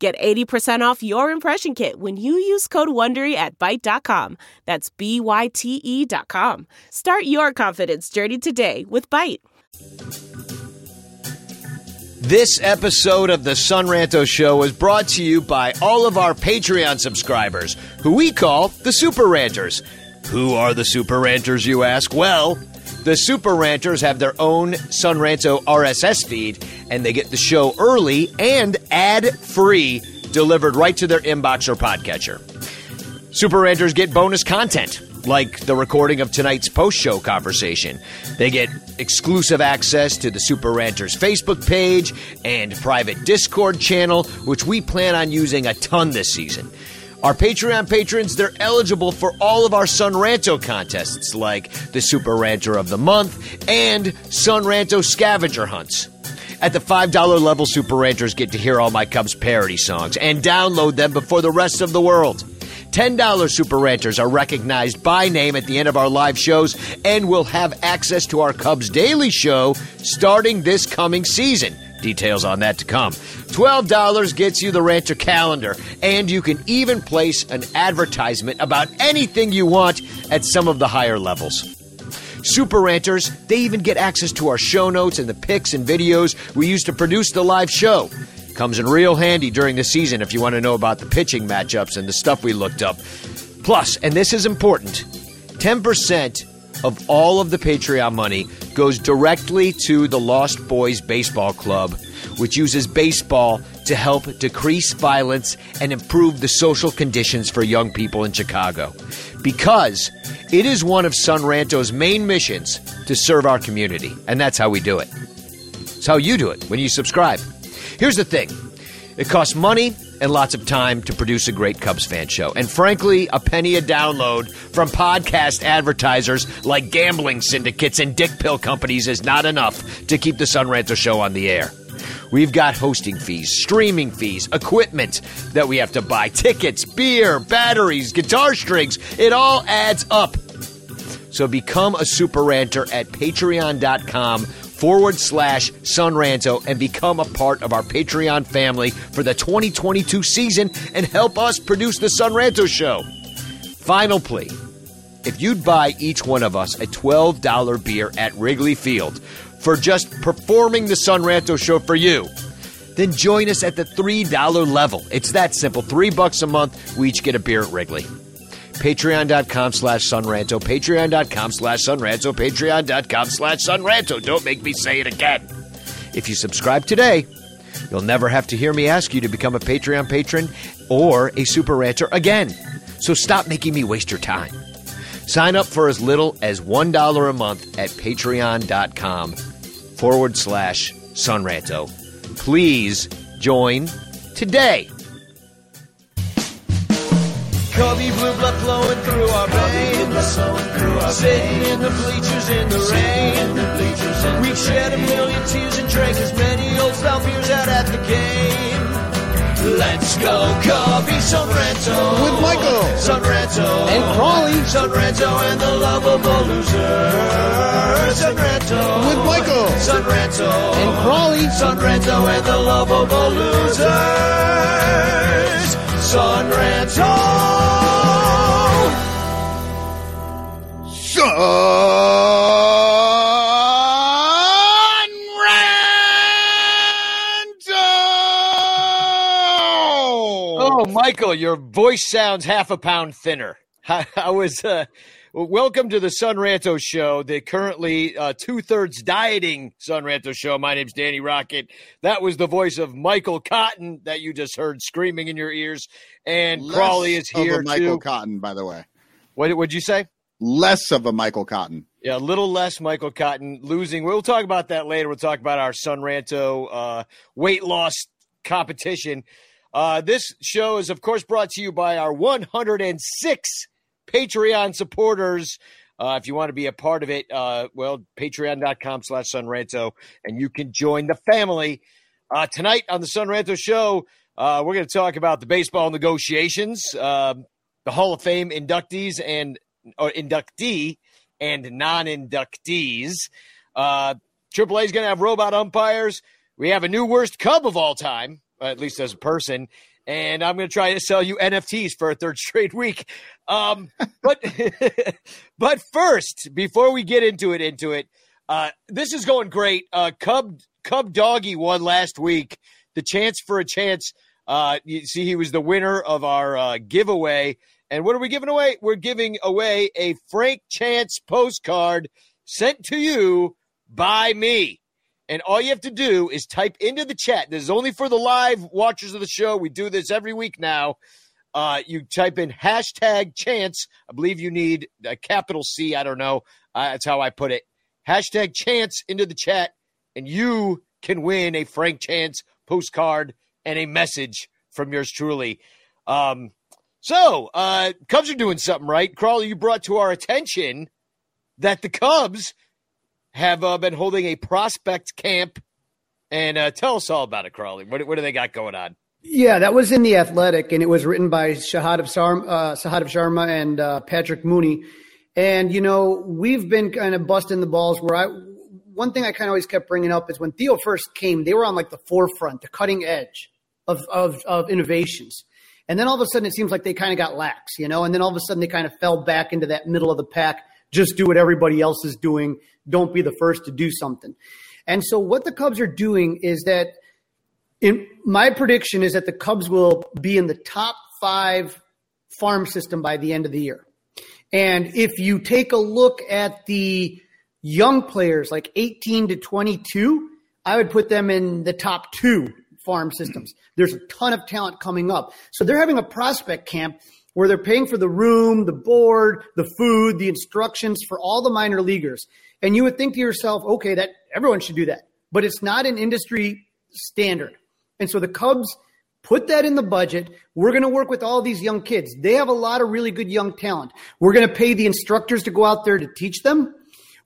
Get 80% off your impression kit when you use code WONDERY at Byte.com. That's B-Y-T-E dot com. Start your confidence journey today with Byte. This episode of the Son Ranto Show was brought to you by all of our Patreon subscribers, who we call the Super Ranters. Who are the Super Ranters, you ask? Well, the Super Ranters have their own Son Ranto RSS feed, and they get the show early and ad free delivered right to their inbox or podcatcher. Super Ranters get bonus content, like the recording of tonight's post show conversation. They get exclusive access to the Super Ranters Facebook page and private Discord channel, which we plan on using a ton this season. Our Patreon patrons, they're eligible for all of our Son Ranto contests, like the Super Ranter of the Month and Son Ranto scavenger hunts. At the $5 level, Super Ranters get to hear all my Cubs parody songs and download them before the rest of the world. $10 Super Ranters are recognized by name at the end of our live shows and will have access to our Cubs Daily Show starting this coming season. Details on that to come. $12 gets you the Ranter calendar, and you can even place an advertisement about anything you want at some of the higher levels. Super Ranters, they even get access to our show notes and the pics and videos we use to produce the live show. Comes in real handy during the season if you want to know about the pitching matchups and the stuff we looked up. Plus, and this is important, 10% of all of the Patreon money goes directly to the Lost Boys Baseball Club, which uses baseball to help decrease violence and improve the social conditions for young people in Chicago. Because it is one of Son Ranto's main missions to serve our community, and that's how we do it. It's how you do it when you subscribe. Here's the thing it costs money and lots of time to produce a great Cubs fan show. And frankly, a penny a download from podcast advertisers like gambling syndicates and dick pill companies is not enough to keep the Son Ranto show on the air. We've got hosting fees, streaming fees, equipment that we have to buy, tickets, beer, batteries, guitar strings. It all adds up. So become a super ranter at patreon.com forward slash sonranto and become a part of our Patreon family for the 2022 season and help us produce the Son Ranto Show. Final plea. If you'd buy each one of us a $12 beer at Wrigley Field for just performing the Son Ranto Show for you, then join us at the $3 level. It's that simple. Three bucks a month, we each get a beer at Wrigley. Patreon.com slash Sonranto, Patreon.com slash Sonranto, Patreon.com slash Sonranto. Don't make me say it again. If you subscribe today, you'll never have to hear me ask you to become a Patreon patron or a Super Ranter again. So stop making me waste your time. Sign up for as little as $1 a month at patreon.com forward slash Sonranto. Please join today. Cubby blue blood flowing through our veins. Sitting in the bleachers in the rain. We've shed a million tears and drank as many old style beers out at the game. Let's go, Cubby Sonranto. With Michael. Sonranto. And Crawley. Sonranto and the lovable loser. Sonranto. With Michael. Sonranto. And Crawley. Sonranto and the lovable losers. Sonranto. Oh, Michael, your voice sounds half a pound thinner. I, I was. Uh, welcome to the Son Ranto Show, the currently uh, two thirds dieting Son Ranto Show. My name's Danny Rockett. That was the voice of Michael Cotton that you just heard screaming in your ears, and Les Crawley is here Michael too. Cotton, by the way. What would you say? Less of a Michael Cotton. Yeah, a little less Michael Cotton losing. We'll talk about that later. We'll talk about our Son Ranto uh, weight loss competition. Uh, this show is, of course, brought to you by our 106 Patreon supporters. Uh, if you want to be a part of it, uh, well, patreon.com slash Sonranto, and you can join the family. Uh, tonight on the Sonranto Show, uh, we're going to talk about the baseball negotiations, um, the Hall of Fame inductees and or inductee and non-inductees. Uh, AAA is going to have robot umpires. We have a new worst Cub of all time, at least as a person, and I'm going to try to sell you NFTs for a third straight week. Um, but but first, before we get into it, into it, uh, this is going great. Uh, Cub Cub Doggy won last week. The chance for a chance. Uh, you see, he was the winner of our uh, giveaway. And what are we giving away? We're giving away a Frank Chance postcard sent to you by me. And all you have to do is type into the chat. This is only for the live watchers of the show. We do this every week now. Uh, you type in hashtag chance. I believe you need a capital C. I don't know. Uh, that's how I put it. Hashtag chance into the chat, and you can win a Frank Chance postcard and a message from yours truly. Um, so, uh, Cubs are doing something right. Crawley, you brought to our attention that the Cubs have uh, been holding a prospect camp. And uh, tell us all about it, Crawley. What, what do they got going on? Yeah, that was in the Athletic, and it was written by Sahadev Sharma, uh, Sahadev Sharma and uh, Patrick Mooney. And you know, we've been kind of busting the balls. Where I, one thing I kind of always kept bringing up is when Theo first came, they were on like the forefront, the cutting edge of of, of innovations. And then all of a sudden, it seems like they kind of got lax, you know. And then all of a sudden, they kind of fell back into that middle of the pack. Just do what everybody else is doing. Don't be the first to do something. And so, what the Cubs are doing is that in my prediction is that the Cubs will be in the top five farm system by the end of the year. And if you take a look at the young players, like 18 to 22, I would put them in the top two farm systems. There's a ton of talent coming up. So they're having a prospect camp where they're paying for the room, the board, the food, the instructions for all the minor leaguers. And you would think to yourself, okay, that everyone should do that. But it's not an industry standard. And so the Cubs put that in the budget. We're going to work with all these young kids. They have a lot of really good young talent. We're going to pay the instructors to go out there to teach them.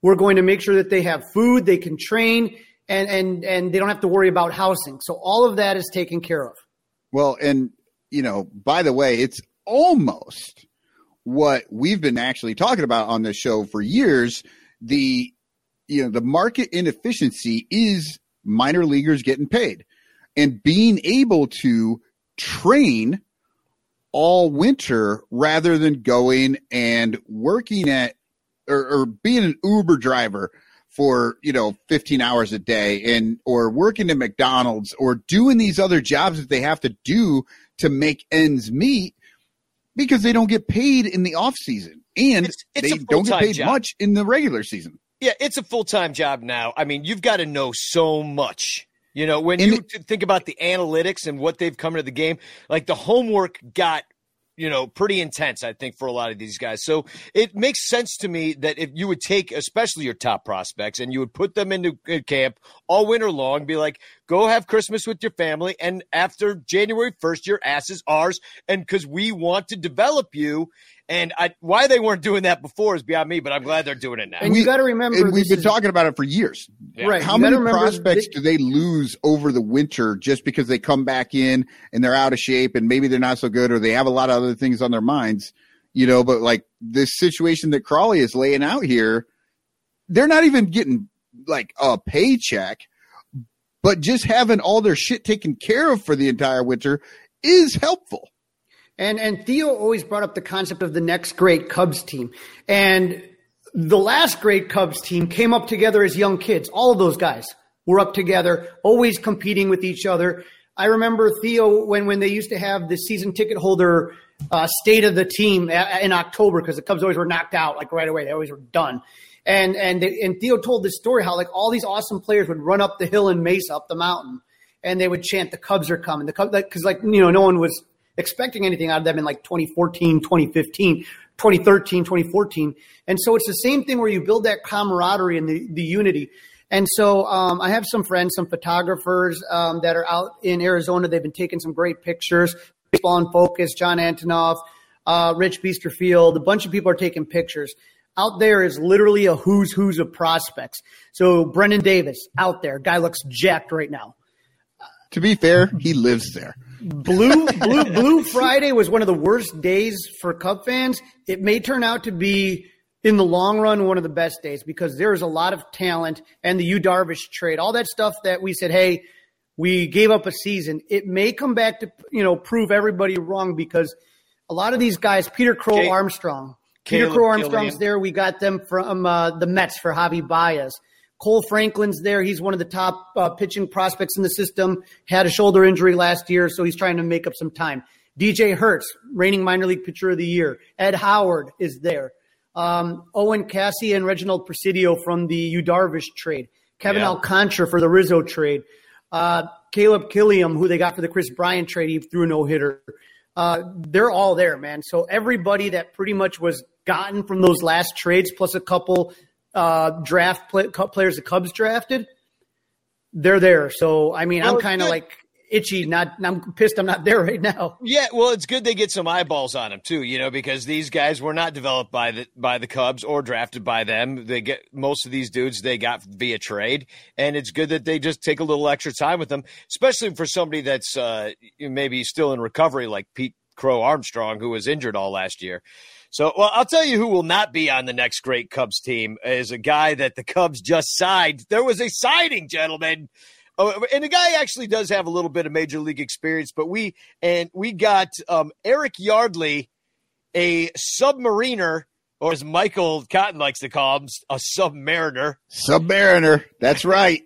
We're going to make sure that they have food, they can train, and and and they don't have to worry about housing. So all of that is taken care of. Well, and you know, by the way, it's almost what we've been actually talking about on this show for years. The you know, the market inefficiency is minor leaguers getting paid and being able to train all winter rather than going and working at or, or, being an Uber driver for you know 15 hours a day and or working at McDonald's or doing these other jobs that they have to do to make ends meet because they don't get paid in the off season and it's, it's they don't get paid job. much in the regular season. Yeah, it's a full time job now. I mean, you've got to know so much you know, when you think about the analytics and what they've come to the game, like the homework got you know, pretty intense, I think, for a lot of these guys. So it makes sense to me that if you would take, especially your top prospects, and you would put them into uh, camp all winter long, be like, go have Christmas with your family. And after January 1st, your ass is ours. And because we want to develop you and I, why they weren't doing that before is beyond me, but I'm glad they're doing it now. And you got to remember, we've been is, talking about it for years. Yeah. Right? How many prospects do they lose over the winter just because they come back in and they're out of shape and maybe they're not so good or they have a lot of other things on their minds, you know? But like this situation that Crawley is laying out here, they're not even getting like a paycheck, but just having all their shit taken care of for the entire winter is helpful. And and Theo always brought up the concept of the next great Cubs team. And the last great Cubs team came up together as young kids. All of those guys were up together, always competing with each other. I remember Theo when when they used to have the season ticket holder uh, state of the team in October because the Cubs always were knocked out like right away. They always were done. And and they, and Theo told this story how like all these awesome players would run up the hill in Mesa up the mountain and they would chant the Cubs are coming. The Cubs because like, like you know no one was expecting anything out of them in like 2014, 2015, 2013, 2014. And so it's the same thing where you build that camaraderie and the, the unity. And so um, I have some friends, some photographers um, that are out in Arizona. They've been taking some great pictures. Baseball in Focus, John Antonoff, uh, Rich Beasterfield, a bunch of people are taking pictures. Out there is literally a who's who's of prospects. So Brennen Davis out there, guy looks jacked right now. To be fair, he lives there. Blue Blue Blue Friday was one of the worst days for Cub fans. It may turn out to be in the long run one of the best days because there's a lot of talent and the Yu Darvish trade, all that stuff that we said, hey, we gave up a season. It may come back to you know prove everybody wrong because a lot of these guys, Peter Crow Kay- Armstrong, Peter Crow Armstrong's there. We got them from uh, the Mets for Javi Baez. Kohl Franklin's there. He's one of the top uh, pitching prospects in the system. Had a shoulder injury last year, so he's trying to make up some time. DJ Herz, reigning minor league pitcher of the year. Ed Howard is there. Um, Owen Caissie and Reginald Preciado from the Yu Darvish trade. Kevin Yeah. Alcantara for the Rizzo trade. Uh, Caleb Kilian, who they got for the Kris Bryant trade, he threw a no hitter. Uh, they're all there, man. So everybody that pretty much was gotten from those last trades, plus a couple uh, draft play, players the Cubs drafted, they're there. So I mean, Well, I'm kind of like itchy. Not, I'm pissed. I'm not there right now. Yeah, well, it's good they get some eyeballs on them too, you know, because these guys were not developed by the by the Cubs or drafted by them. They get most of these dudes they got via trade, and it's good that they just take a little extra time with them, especially for somebody that's uh, maybe still in recovery, like Pete Crow Armstrong, who was injured all last year. So, well, I'll tell you who will not be on the next great Cubs team is a guy that the Cubs just signed. There was a signing, gentlemen. Oh, and the guy actually does have a little bit of major league experience, but we and we got um, Eric Yardley, a submariner, or as Michael Cotton likes to call him, a submariner. Submariner. That's right.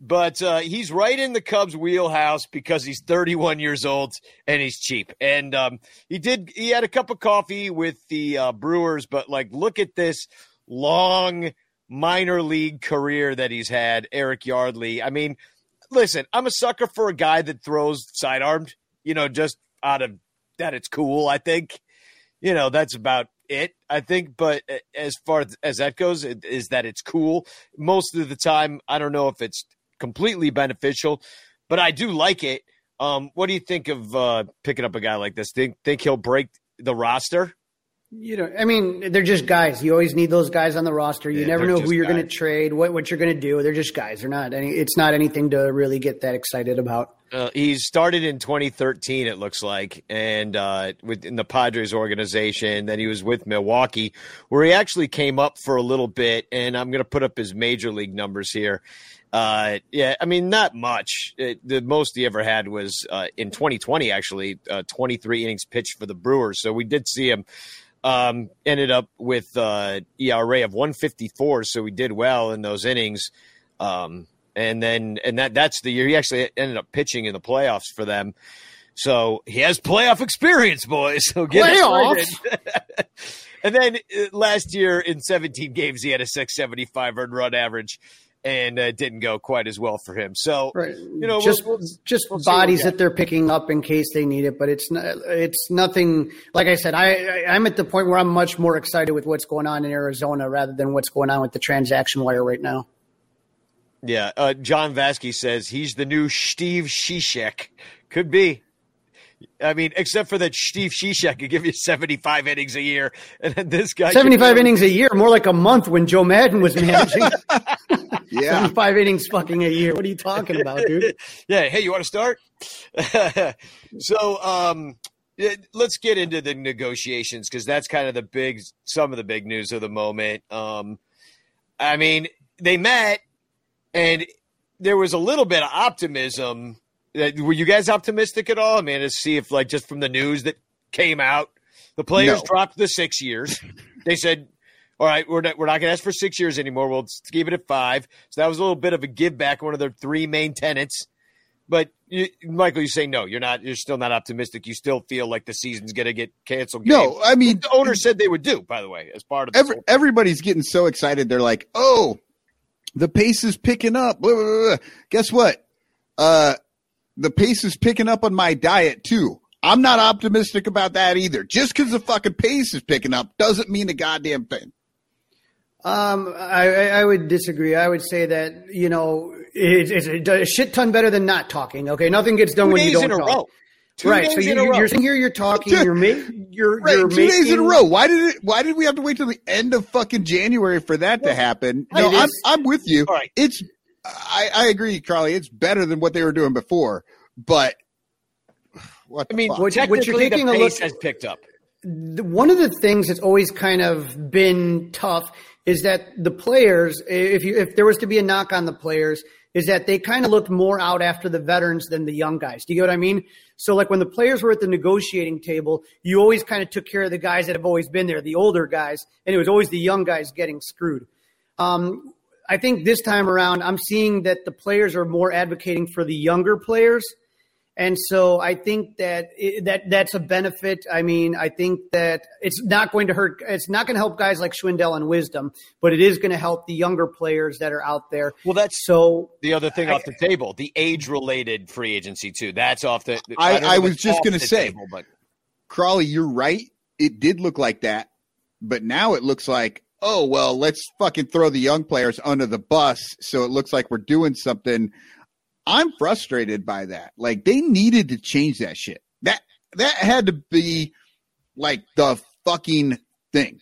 But uh, he's right in the Cubs' wheelhouse because he's 31 years old and he's cheap. And um, he did he had a cup of coffee with the uh, Brewers, but like look at this long minor league career that he's had, Eric Yardley. I mean, listen, I'm a sucker for a guy that throws sidearmed. You know, just out of that, it's cool. I think. You know, that's about it. I think. But uh, as far as that goes, it, is that it's cool. Most of the time, I don't know if it's completely beneficial, but I do like it. Um, what do you think of uh, picking up a guy like this? Think think he'll break the roster? You know, I mean, they're just guys. You always need those guys on the roster. You Yeah, never know who you're going to trade, what what you're going to do. They're just guys. They're not any. It's not anything to really get that excited about. Uh, he started in 2013, it looks like, and uh, within the Padres organization. Then he was with Milwaukee, where he actually came up for a little bit. And I'm going to put up his major league numbers here. Uh, yeah, I mean, not much. It, the most he ever had was uh, in 2020, actually, uh, 23 innings pitched for the Brewers. So we did see him. Um, ended up with uh, ERA of 154, so he did well in those innings. Um, and then and that that's the year he actually ended up pitching in the playoffs for them. So he has playoff experience, boys. So get Playoffs? and then uh, last year in 17 games, he had a 675 earned run average, and uh, didn't go quite as well for him. So Right. you know, just we'll- we'll- just we'll see what we bodies that they're picking up in case they need it, but it's not, it's nothing. Like I said, I, I I'm at the point where I'm much more excited with what's going on in Arizona rather than what's going on with the transaction wire right now. Yeah, uh, John Vasky says he's the new Steve Cishek. Could be. I mean, except for that Steve Cishek could give you 75 innings a year, and then this guy. 75 innings a year, more like a month when Joe Maddon was managing. Yeah. 75 innings fucking a year. What are you talking about, dude? yeah. Hey, you want to start? so, um, let's get into the negotiations because that's kind of the big, some of the big news of the moment. Um, I mean, they met, and there was a little bit of optimism. Were you guys optimistic at all? I mean, to see if, like, just from the news that came out, the players No. dropped the six years. they said, "All right, we're not, we're not going to ask for six years anymore. We'll just keep it at five. So that was a little bit of a give back, one of their three main tenets. But you, Michael, you say no. You're not. You're still not optimistic. You still feel like the season's going to get canceled. No, I mean, the owner said they would do. By the way, as part of the every, everybody's getting so excited. They're like, "Oh, the pace is picking up." Blah, blah, blah. Guess what? Uh, the pace is picking up on my diet too. I'm not optimistic about that either. Just because the fucking pace is picking up doesn't mean a goddamn thing. Um, I, I would disagree. I would say that you know it's, it's a shit ton better than not talking. Okay, nothing gets done Two when you don't in a talk. row. Two right. days So you, in a row. you're sitting here, you're talking, you're making, you're, Right, you're two days in a row. Why did it? Why did we have to wait till the end of fucking January for that to happen? No, I'm is- I'm with you. All right. It's I, I agree, Crawley. It's better than what they were doing before, but what I mean, fuck? What- what technically you're taking the a pace look- has picked up. the- one of the things that's always kind of been tough is that the players, if you if there was to be a knock on the players, is that they kind of looked more out after the veterans than the young guys. Do you get what I mean? So like when the players were at the negotiating table, you always kind of took care of the guys that have always been there, the older guys, and it was always the young guys getting screwed. Um, I think this time around, I'm seeing that the players are more advocating for the younger players. And so I think that it, that that's a benefit. I mean, I think that it's not going to hurt. It's not going to help guys like Schwindel and Wisdom, but it is going to help the younger players that are out there. Well, that's So the other thing off the table. The age-related free agency too. That's off the. I- don't I was just gonna say. table, but Crawley, you're right. It did look like that, but now it looks like, oh well, let's fucking throw the young players under the bus, so it looks like we're doing something. I'm frustrated by that. Like they needed to change that shit. That that had to be like the fucking thing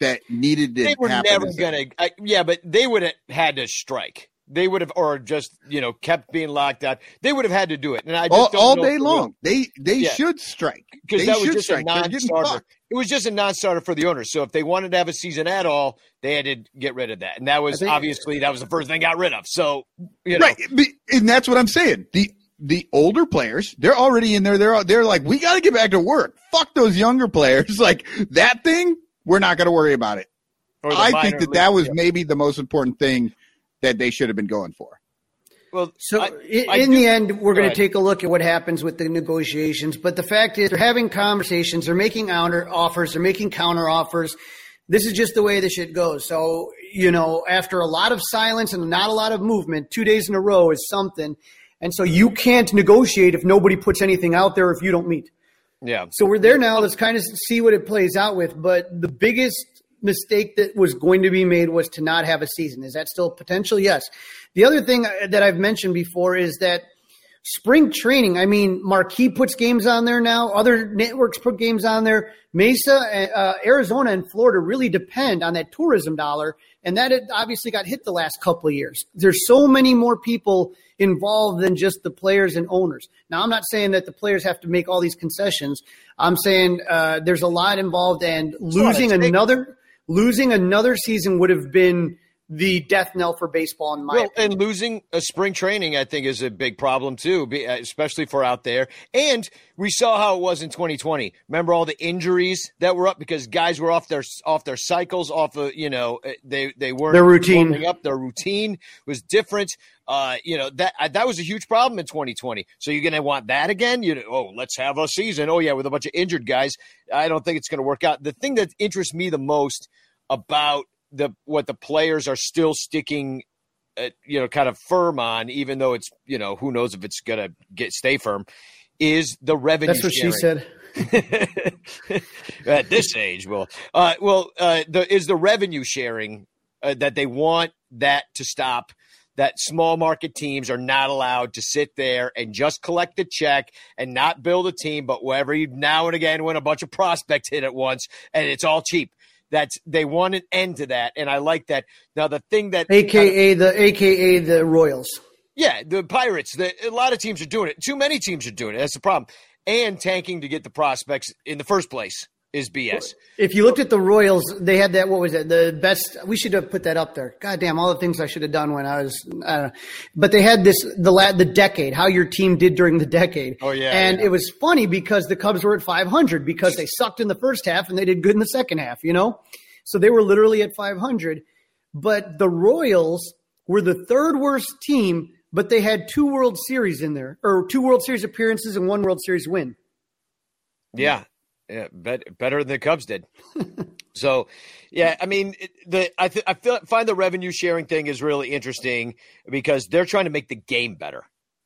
that needed to they were never gonna. I, yeah, but they would have had to strike. They would have, or just you know, kept being locked out. They would have had to do it, and I just all, all day long. They they Yeah. should strike because that was just a strike. They're non-starter. It was just a non-starter for the owners. So if they wanted to have a season at all, they had to get rid of that, and that was think- obviously that was the first thing they got rid of. So you know, Right, and that's what I'm saying. The the older players, they're already in there. They're they're like, we got to get back to work. Fuck those younger players. Like that thing, we're not going to worry about it. I think that that was yeah. maybe the most important thing that they should have been going for. well. So I- in, I in do- the end, we're Go going to take a look at what happens with the negotiations. But the fact is, they're having conversations. They're making counter offers. They're making counter offers. This is just the way the shit goes. So you know, after a lot of silence and not a lot of movement, two days in a row is something. And so you can't negotiate if nobody puts anything out there if you don't meet. yeah. So we're there now. Let's kind of see what it plays out with. But the biggest mistake that was going to be made was to not have a season. Is that still potential? Yes. The other thing that I've mentioned before is that spring training. I mean, Marquee puts games on there now. Other networks put games on there. Mesa, uh, Arizona, and Florida really depend on that tourism dollar, and that obviously got hit the last couple of years. There's so many more people involved than just the players and owners. Now, I'm not saying that the players have to make all these concessions. I'm saying uh, there's a lot involved, and losing another losing another season would have been the death knell for baseball in my Well, opinion. and losing a spring training, I think, is a big problem too, uh, especially for out there. And we saw how it was in 2020. Remember all the injuries that were up because guys were off their off their cycles, off of you know uh, they they weren't Their routine. up. Their routine was different. Uh, you know that uh, that was a huge problem in 2020. So you're going to want that again? You know, oh, let's have a season. Oh yeah, with a bunch of injured guys. I don't think it's going to work out. The thing that interests me the most about the what the players are still sticking uh, you know kind of firm on even though it's you know who knows if it's gonna get stay firm is the revenue That's what she sharing. said. at this age well uh well uh the is the revenue sharing uh, that they want that to stop that small market teams are not allowed to sit there and just collect the check and not build a team but wherever you now and again when a bunch of prospects hit at once and it's all cheap that's they want an end to that and i like that now the thing that AKA the AKA the Royals. yeah, the Pirates. The, a lot of teams are doing it. Too many teams are doing it. That's the problem. And tanking to get the prospects in the first place is BS. If you looked at the Royals, they had that. What was it? The best. We should have put that up there. God damn, all the things I should have done when I was. I don't know. But they had this the la- the decade. How your team did during the decade. Oh, yeah, And yeah. it was funny because the Cubs were at 500 because they sucked in the first half and they did good in the second half. You know, so they were literally at 500. But the Royals were the third worst team, but they had two World Series in there, or two World Series appearances and one World Series win. Yeah, yeah, bet, better than the Cubs did. so, yeah, I mean, the I th- I feel find the revenue sharing thing is really interesting because they're trying to make the game better.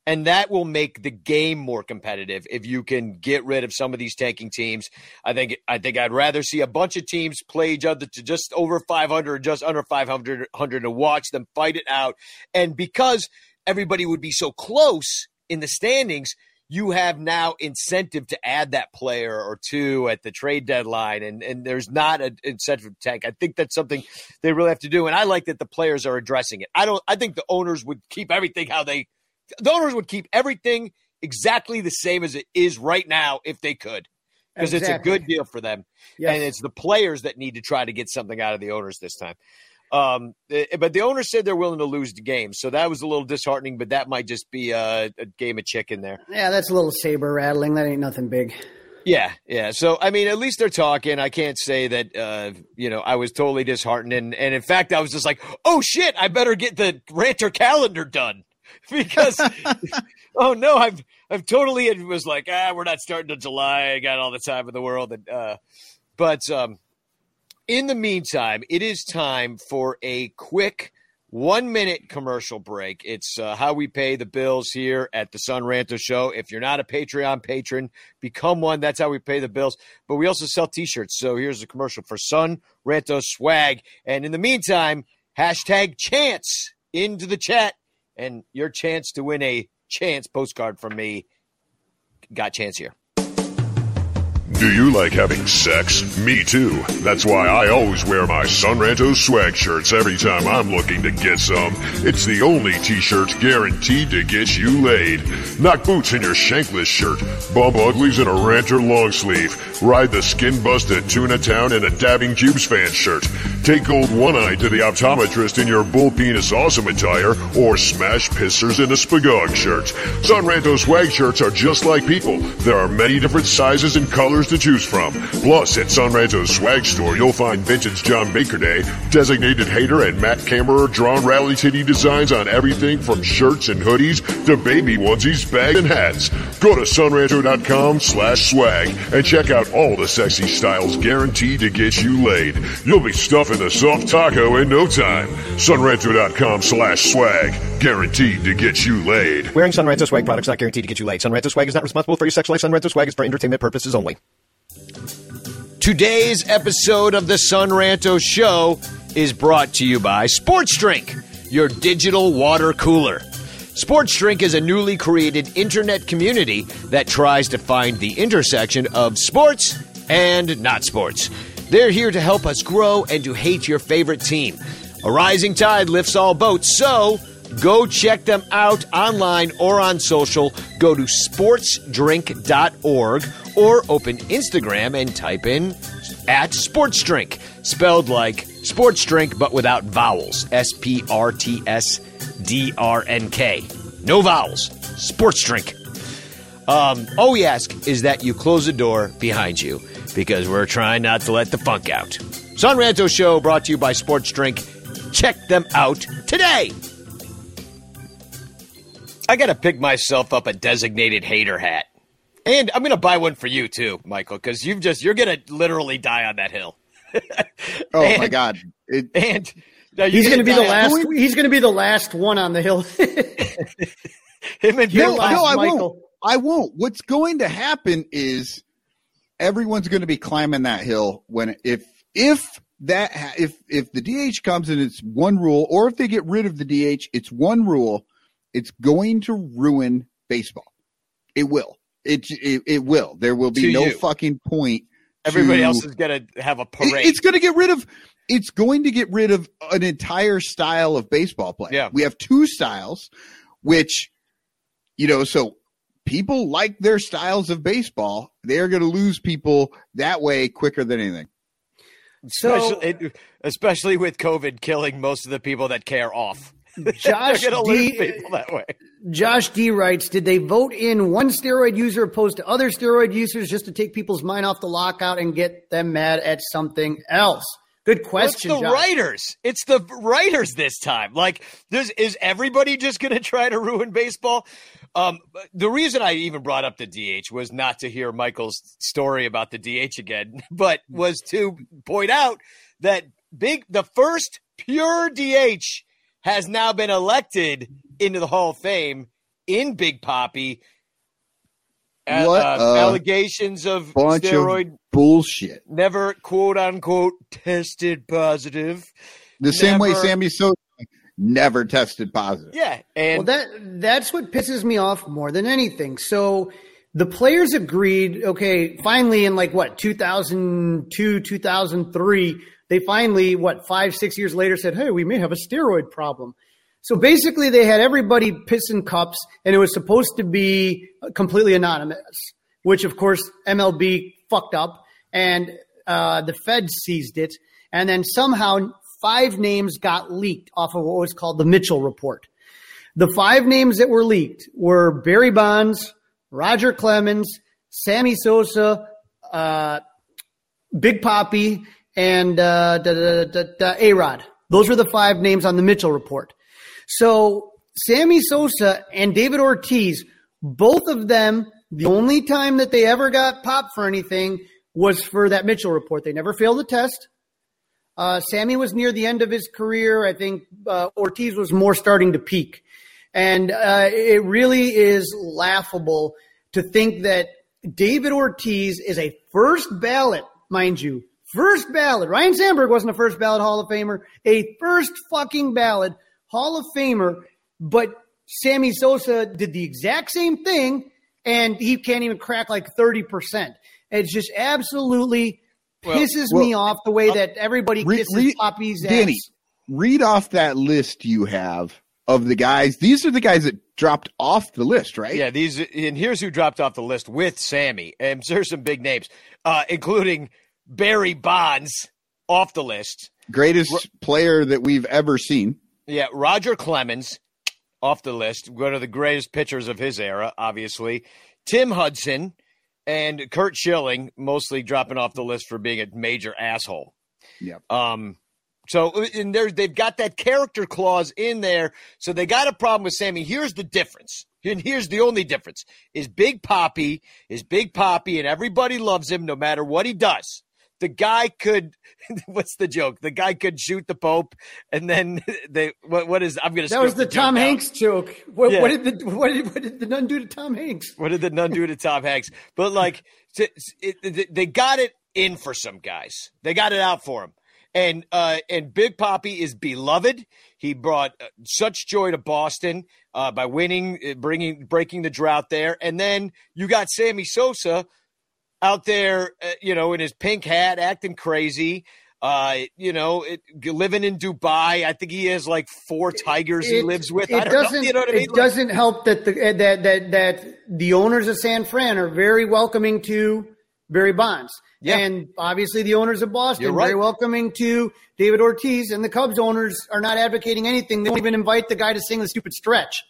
And that will make the game more competitive if you can get rid of some of these tanking teams. I think I think I'd rather see a bunch of teams play each other to just over 500, or just under 500, to watch them fight it out. And because everybody would be so close in the standings, you have now incentive to add that player or two at the trade deadline, and and there's not an incentive tank. I think that's something they really have to do, and I like that the players are addressing it. I don't. I think the owners would keep everything how they. The owners would keep everything exactly the same as it is right now if they could, because exactly. it's a good deal for them, yes. and it's the players that need to try to get something out of the owners this time. Um, eh, but the owner said they're willing to lose the game, so that was a little disheartening. But that might just be a, a game of chicken there. Yeah, that's a little saber rattling. That ain't nothing big. Yeah, yeah. So I mean, at least they're talking. I can't say that uh, you know I was totally disheartened, and and in fact, I was just like, oh shit, I better get the ranter calendar done because oh no, I've I've totally it was like ah, we're not starting to July. I got all the time in the world, and uh, but um, in the meantime, it is time for a quick one minute commercial break. It's uh, how we pay the bills here at the Son Ranto Show. If you're not a Patreon patron, become one. That's how we pay the bills. But we also sell t shirts. So here's a commercial for Son Ranto swag. And in the meantime, hashtag chance into the chat and your chance to win a chance postcard from me. Got chance here. Do you like having sex? Me too. That's why I always wear my Son Ranto swag shirts every time I'm looking to get some. It's the only t-shirt guaranteed to get you laid. Knock boots in your shankless shirt. Bump uglies in a ranter long sleeve. Ride the skin busted tuna town in a dabbing cubes fan shirt. Take gold one eye to the optometrist in your bull penis awesome attire or smash pissers in a spagog shirt. Son Ranto swag shirts are just like people. There are many different sizes and colors to choose from. Plus, at Son swag store, you'll find vintage John Baker Day, designated hater, and Matt Camerer drawn rally titty designs on everything from shirts and hoodies to baby onesies, bags, and hats. Go to sonranto.com slash swag and check out all the sexy styles guaranteed to get you laid. You'll be stuffing the soft taco in no time. sonranto.com slash swag, guaranteed to get you laid. Wearing Son swag products not guaranteed to get you laid. Son swag is not responsible for your sex life. Son swag is for entertainment purposes only. Today's episode of the Son Ranto Show is brought to you by Sports Drink, your digital water cooler. Sports Drink is a newly created internet community that tries to find the intersection of sports and not sports. They're here to help us grow and to hate your favorite team. A rising tide lifts all boats, so go check them out online or on social. Go to sportsdrink.org or open Instagram and type in at sportsdrink, spelled like sports drink but without vowels. S P R T S D R N K. No vowels. Sports drink. Um, all we ask is that you close the door behind you because we're trying not to let the funk out. Son Ranto Show brought to you by Sports Drink. Check them out today. I got to pick myself up a designated hater hat. And I'm going to buy one for you too, Michael, because you've just you're going to literally die on that hill. oh and, my god! It, and he's going to be the last. Going? He's going to be the last one on the hill. Him and Bill. No, no, I Michael. won't. I won't. What's going to happen is everyone's going to be climbing that hill when if if that if if the DH comes and it's one rule, or if they get rid of the DH, it's one rule. It's going to ruin baseball. It will. It it, it will. There will be to no you. fucking point. Everybody to, else is going to have a parade. It, it's going to get rid of. It's going to get rid of an entire style of baseball play. Yeah. We have two styles, which, you know, so people like their styles of baseball. They're going to lose people that way quicker than anything. So, especially, especially with COVID killing most of the people that care off. Josh D, Josh D writes, did they vote in one steroid user opposed to other steroid users just to take people's mind off the lockout and get them mad at something else? Good question. It's the Josh. writers. It's the writers this time. Like, is everybody just going to try to ruin baseball? Um, the reason I even brought up the DH was not to hear Michael's story about the DH again, but was to point out that big the first pure DH has now been elected into the Hall of Fame in Big Poppy. a- What uh, a allegations of Bunch steroid, of bullshit. never quote unquote tested positive. The same way Sammy Sosa never tested positive. Yeah, and Well, that that's what pisses me off more than anything. So the players agreed. Okay, finally, in like what 2002, 2003, they finally what five, six years later said, "Hey, we may have a steroid problem." So basically, they had everybody pissing cups, and it was supposed to be completely anonymous. Which, of course, MLB fucked up, and uh, the Fed seized it, and then somehow five names got leaked off of what was called the Mitchell Report. The five names that were leaked were Barry Bonds, Roger Clemens, Sammy Sosa, uh, Big Poppy, and uh, A Rod. Those were the five names on the Mitchell report. So Sammy Sosa and David Ortiz, both of them, the only time that they ever got popped for anything was for that Mitchell report. They never failed a test. Uh, Sammy was near the end of his career. I think uh, Ortiz was more starting to peak. And uh, it really is laughable to think that David Ortiz is a first ballot, mind you, first ballot. Ryne Sandberg wasn't a first ballot Hall of Famer, a first fucking ballot Hall of Famer, but Sammy Sosa did the exact same thing and he can't even crack like 30%. It's just absolutely pisses me well, off the way that everybody Re- kisses re- Poppy's Danny, ass. read off that list you have of the guys. These are the guys that dropped off the list, right? Yeah, these and here's who dropped off the list with Sammy. And there's some big names, uh, including Barry Bonds off the list. Greatest player that we've ever seen. Yeah, Roger Clemens off the list, one of the greatest pitchers of his era, obviously. Tim Hudson and Curt Schilling, mostly dropping off the list for being a major asshole. Yep. Um, so and there's they've got that character clause in there, so they got a problem with Sammy. Here's the difference. And here's the only difference: is Big Poppy is Big Poppy, and everybody loves him no matter what he does. The guy could, what's the joke? The guy could shoot the Pope, and then they, what, what is? I'm gonna. Say? That was the joke Tom out. Hanks joke. What, Yeah. what did the what did, what did the nun do to Tom Hanks? What did the nun do to Tom Hanks? But like, t- it, it- they got it in for some guys. They got it out for him. And uh, and Big Poppy is beloved. He brought uh, such joy to Boston uh, by winning, uh, bringing, breaking the drought there. And then you got Sammy Sosa out there, uh, you know, in his pink hat, acting crazy. Uh, you know, it, living in Dubai. I think he has like four tigers he lives with. It I don't know. doesn't. You know what I mean? It doesn't help that the that that that the owners of San Fran are very welcoming to Barry Bonds. Yeah. And obviously, the owners of Boston You're right. very welcoming to David Ortiz, and the Cubs owners are not advocating anything. They won't even invite the guy to sing the stupid stretch.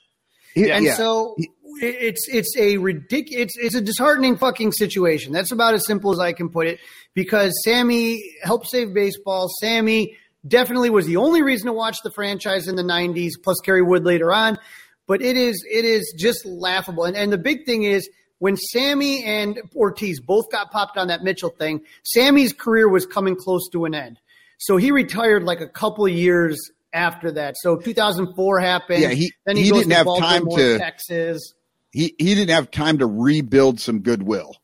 Yeah. And yeah. so it- it's it's a ridiculous it's it's a disheartening fucking situation. That's about as simple as I can put it. Because Sammy helped save baseball. Sammy definitely was the only reason to watch the franchise in the '90s, plus Kerry Wood later on. But it is it is just laughable. And and the big thing is when Sammy and Ortiz both got popped on that Mitchell thing, Sammy's career was coming close to an end. So he retired like a couple years after that. So 2004 happened. Yeah, he- then he, he goes didn't to have time to- Texas. He he didn't have time to rebuild some goodwill.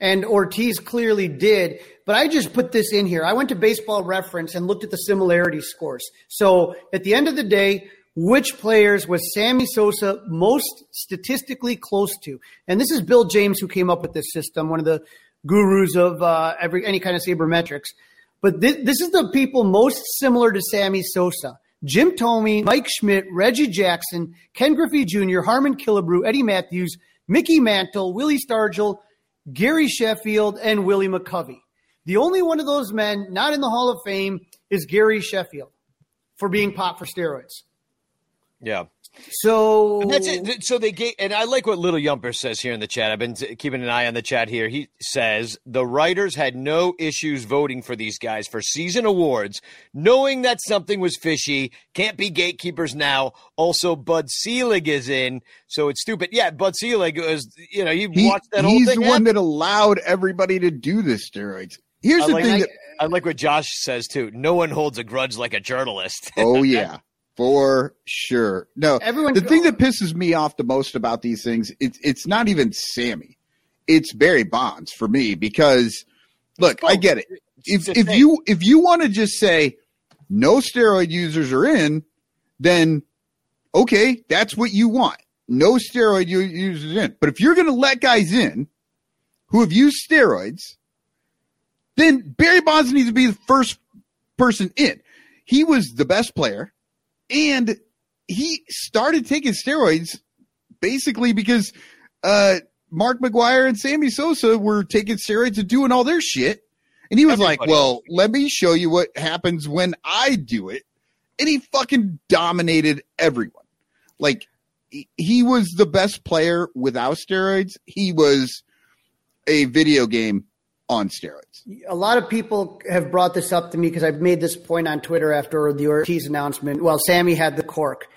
and Ortiz clearly did. But I just put this in here. I went to Baseball Reference and looked at the similarity scores. So at the end of the day, which players was Sammy Sosa most statistically close to? And this is Bill James who came up with this system, one of the gurus of uh, every any kind of sabermetrics. But this, this is the people most similar to Sammy Sosa. Jim Thome, Mike Schmidt, Reggie Jackson, Ken Griffey Jr., Harmon Killebrew, Eddie Mathews, Mickey Mantle, Willie Stargell, Gary Sheffield, and Willie McCovey. The only one of those men not in the Hall of Fame is Gary Sheffield for being popped for steroids. yeah. So And that's it. So they gave, and I like what Little Yumper says here in the chat. I've been t- keeping an eye on the chat here. He says the writers had no issues voting for these guys for season awards, knowing that something was fishy. Can't be gatekeepers now. Also, Bud Selig is in, so it's stupid. Yeah, Bud Selig was, you know, you He, watched that whole he's thing. the one that allowed everybody to do the steroids. Here's I the like, thing. I, that, I like what Josh says too. No one holds a grudge like a journalist. oh yeah, For sure. No, Everyone the thing that pisses me off the most about these things, it's it's not even Sammy. It's Barry Bonds for me because look, I get it. If if thing. you if you want to just say no steroid users are in, then okay, that's what you want. No steroid users in. But if you're going to let guys in who have used steroids, then Barry Bonds needs to be the first person in. He was the best player, and he started taking steroids basically because uh, Mark McGwire and Sammy Sosa were taking steroids and doing all their shit. And he was like, "Well, let me show you what happens when I do it." And he fucking dominated everyone. Like he- he was the best player without steroids. He was a video game on steroids. A lot of people have brought this up to me because I've made this point on Twitter after the Ortiz announcement. Well, Sammy had the cork.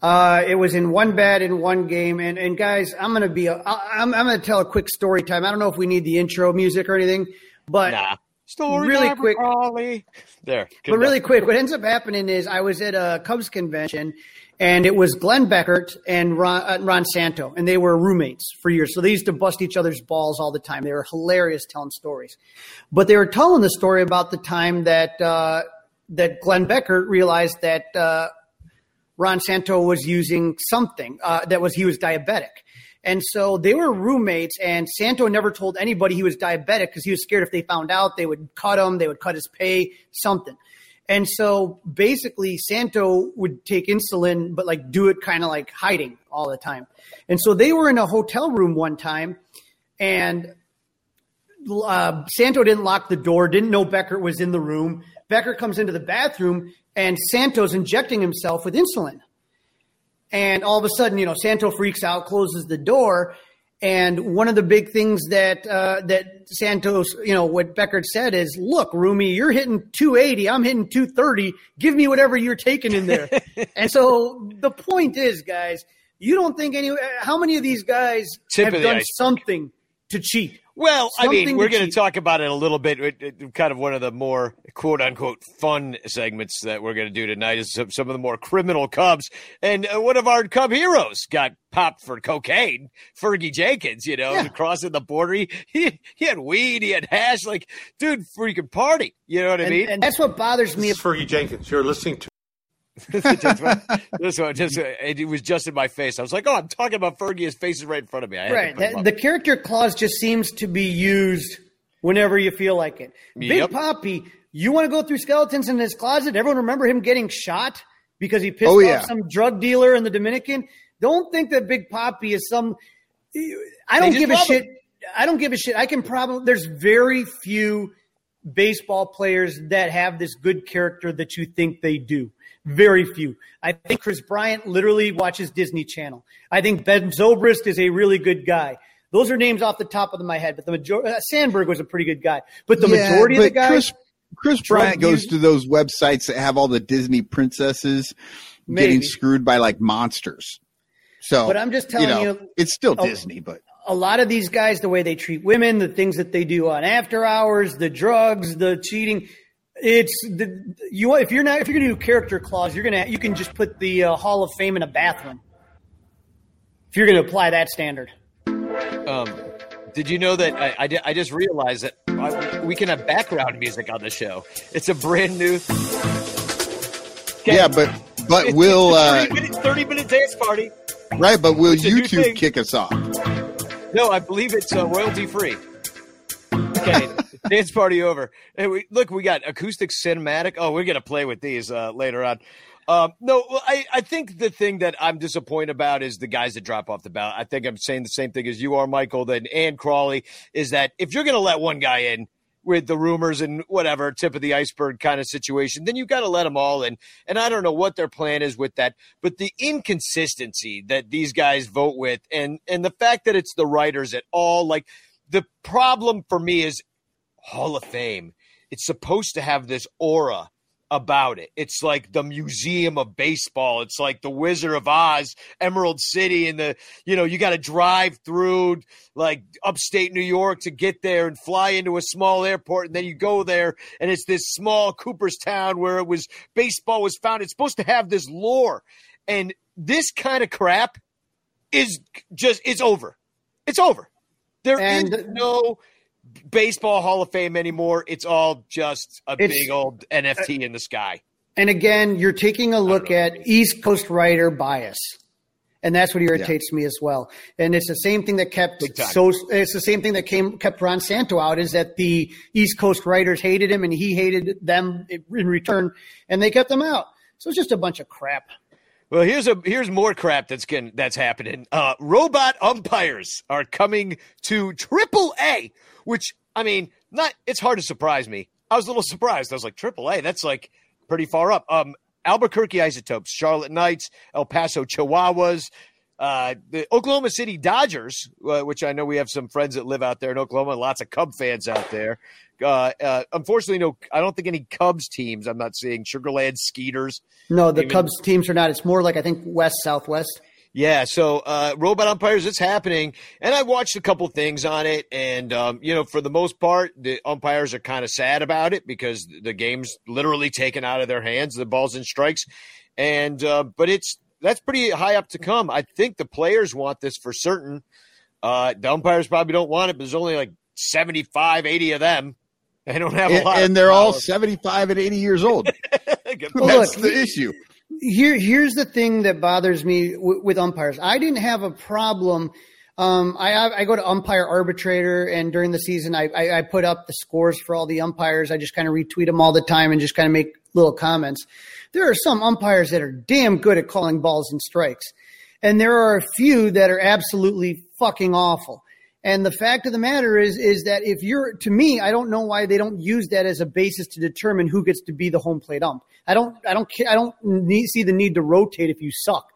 Uh, it was in one bat in one game, and and guys, I'm gonna be a, I- I'm I'm gonna tell a quick story time. I don't know if we need the intro music or anything, but Nah. Story Really time, quick- Raleigh. There. good but really quick, what ends up happening is I was at a Cubs convention, and it was Glenn Beckert and Ron, uh, Ron Santo, and they were roommates for years. So they used to bust each other's balls all the time. They were hilarious telling stories, but they were telling the story about the time that uh, that Glenn Beckert realized that uh, Ron Santo was using something uh, that was he was diabetic. And so they were roommates, and Santo never told anybody he was diabetic because he was scared if they found out, they would cut him, they would cut his pay, something. And so basically, Santo would take insulin, but like do it kind of like hiding all the time. And so they were in a hotel room one time, and uh, Santo didn't lock the door, didn't know Beckert was in the room. Beckert comes into the bathroom, and Santo's injecting himself with insulin. And all of a sudden, you know, Santo freaks out, closes the door. And one of the big things that uh, that Santos, you know, what Beckert said is, "Look, Rumi, you're hitting 280. I'm hitting 230. Give me whatever you're taking in there." and so the point is, guys, you don't think any? How many of these guys Tip have done something to cheat? Well, I mean, we're going to talk about it a little bit. It- it- Kind of one of the more quote unquote fun segments that we're going to do tonight is some, some of the more criminal Cubs. And uh, one of our Cub heroes got popped for cocaine, Fergie Jenkins, you know, Yeah. crossing the border. He, he, he had weed, he had hash. Like, dude, freaking party. You know what I mean? and that's what bothers me. This is Fergie Jenkins. You're listening to One- this one, just, uh, it was just in my face. I was like, oh, I'm talking about Fergie. His face is right in front of me. I Right. The, character clause just seems to be used whenever you feel like it. Big Papi, you want to go through skeletons in his closet? Everyone remember him getting shot because he pissed Oh, off yeah. some drug dealer in the Dominican? Don't think that Big Papi is some. I don't give a love him. shit. I don't give a shit. I can probably. There's very few baseball players that have this good character that you think they do. Very few. I think Kris Bryant literally watches Disney Channel. I think Ben Zobrist is a really good guy. Those are names off the top of my head, but the majority, uh, Sandberg was a pretty good guy. But the Yeah, majority of the but guys, Kris, Kris Bryant goes to those websites that have all the Disney princesses getting screwed by like monsters. So, But I'm just telling know, you- it's still Oh. Disney, but a lot of these guys, the way they treat women, the things that they do on after hours, the drugs, the cheating. It's the you. If you're not, if you're gonna do character clause, you're gonna you can just put the uh, Hall of Fame in a bathroom. If you're gonna apply that standard, Um, did you know that I, I, I just realized that I, we can have background music on the show? It's a brand new. Okay. yeah, but but It's- will it's a uh, 30 minute, 30 minute dance party. right? But will It's a YouTube kick us off? No, I believe it's uh, royalty free. Okay, dance party over. Hey, we, look, we got acoustic cinematic. Oh, we're gonna play with these uh, later on. Um, no, I, I think the thing that I'm disappointed about is the guys that drop off the ballot. I think I'm saying the same thing as you are, Michael, then and Crawley, is that if you're going to let one guy in with the rumors and whatever tip of the iceberg kind of situation, then you've got to let them all in. And I don't know what their plan is with that, but the inconsistency that these guys vote with, and and the fact that it's the writers at all, like the problem for me is Hall of Fame. It's supposed to have this aura about it. It's like the Museum of Baseball. It's like the Wizard of Oz, Emerald City, and the you know you got to drive through like upstate New York to get there and fly into a small airport, and then you go there, and it's this small Cooperstown where it was baseball was found. It's supposed to have this lore, and this kind of crap is just it's over. It's over. There is And- no baseball Hall of Fame anymore. It's all just a It's- big old NFT in the sky. And again, you're taking a look at East Coast writer bias. And that's what irritates me as well. And it's the same thing that kept so it's the same thing that came kept Ron Santo out is that the East Coast writers hated him and he hated them in return and they kept him out. So it's just a bunch of crap. Well, here's a here's more crap that's getting that's happening. Uh, robot umpires are coming to Triple A, which I mean, not it's hard to surprise me. I was a little surprised. I was like, Triple A, that's like pretty far up. Um, Albuquerque Isotopes, Charlotte Knights, El Paso Chihuahuas, uh, the Oklahoma City Dodgers, uh, which I know we have some friends that live out there in Oklahoma, lots of Cub fans out there. Uh, uh, unfortunately, no, I don't think any Cubs teams. I'm not seeing Sugarland Skeeters. No, the Even- Cubs teams are not. It's more like I think west southwest. Yeah, so uh, robot umpires, it's happening, and I watched a couple things on it, and um, you know, for the most part, the umpires are kind of sad about it because the game's literally taken out of their hands, the balls and strikes, and uh, but it's that's pretty high up to come. I think the players want this for certain. Uh, the umpires probably don't want it, but there's only like 75, 80 of them. They don't have a and, lot, and of they're all 75 and 80 years old. Well. That's look, the issue. Here here's the thing that bothers me w- with umpires. I didn't have a problem. Um, I I go to umpire arbitrator, and during the season, I, I I put up the scores for all the umpires. I just kind of retweet them all the time and just kind of make little comments. There are some umpires that are damn good at calling balls and strikes, and there are a few that are absolutely fucking awful. And the fact of the matter is, is that if you're, to me, I don't know why they don't use that as a basis to determine who gets to be the home plate ump. I don't, I don't, I don't need, see the need to rotate if you suck.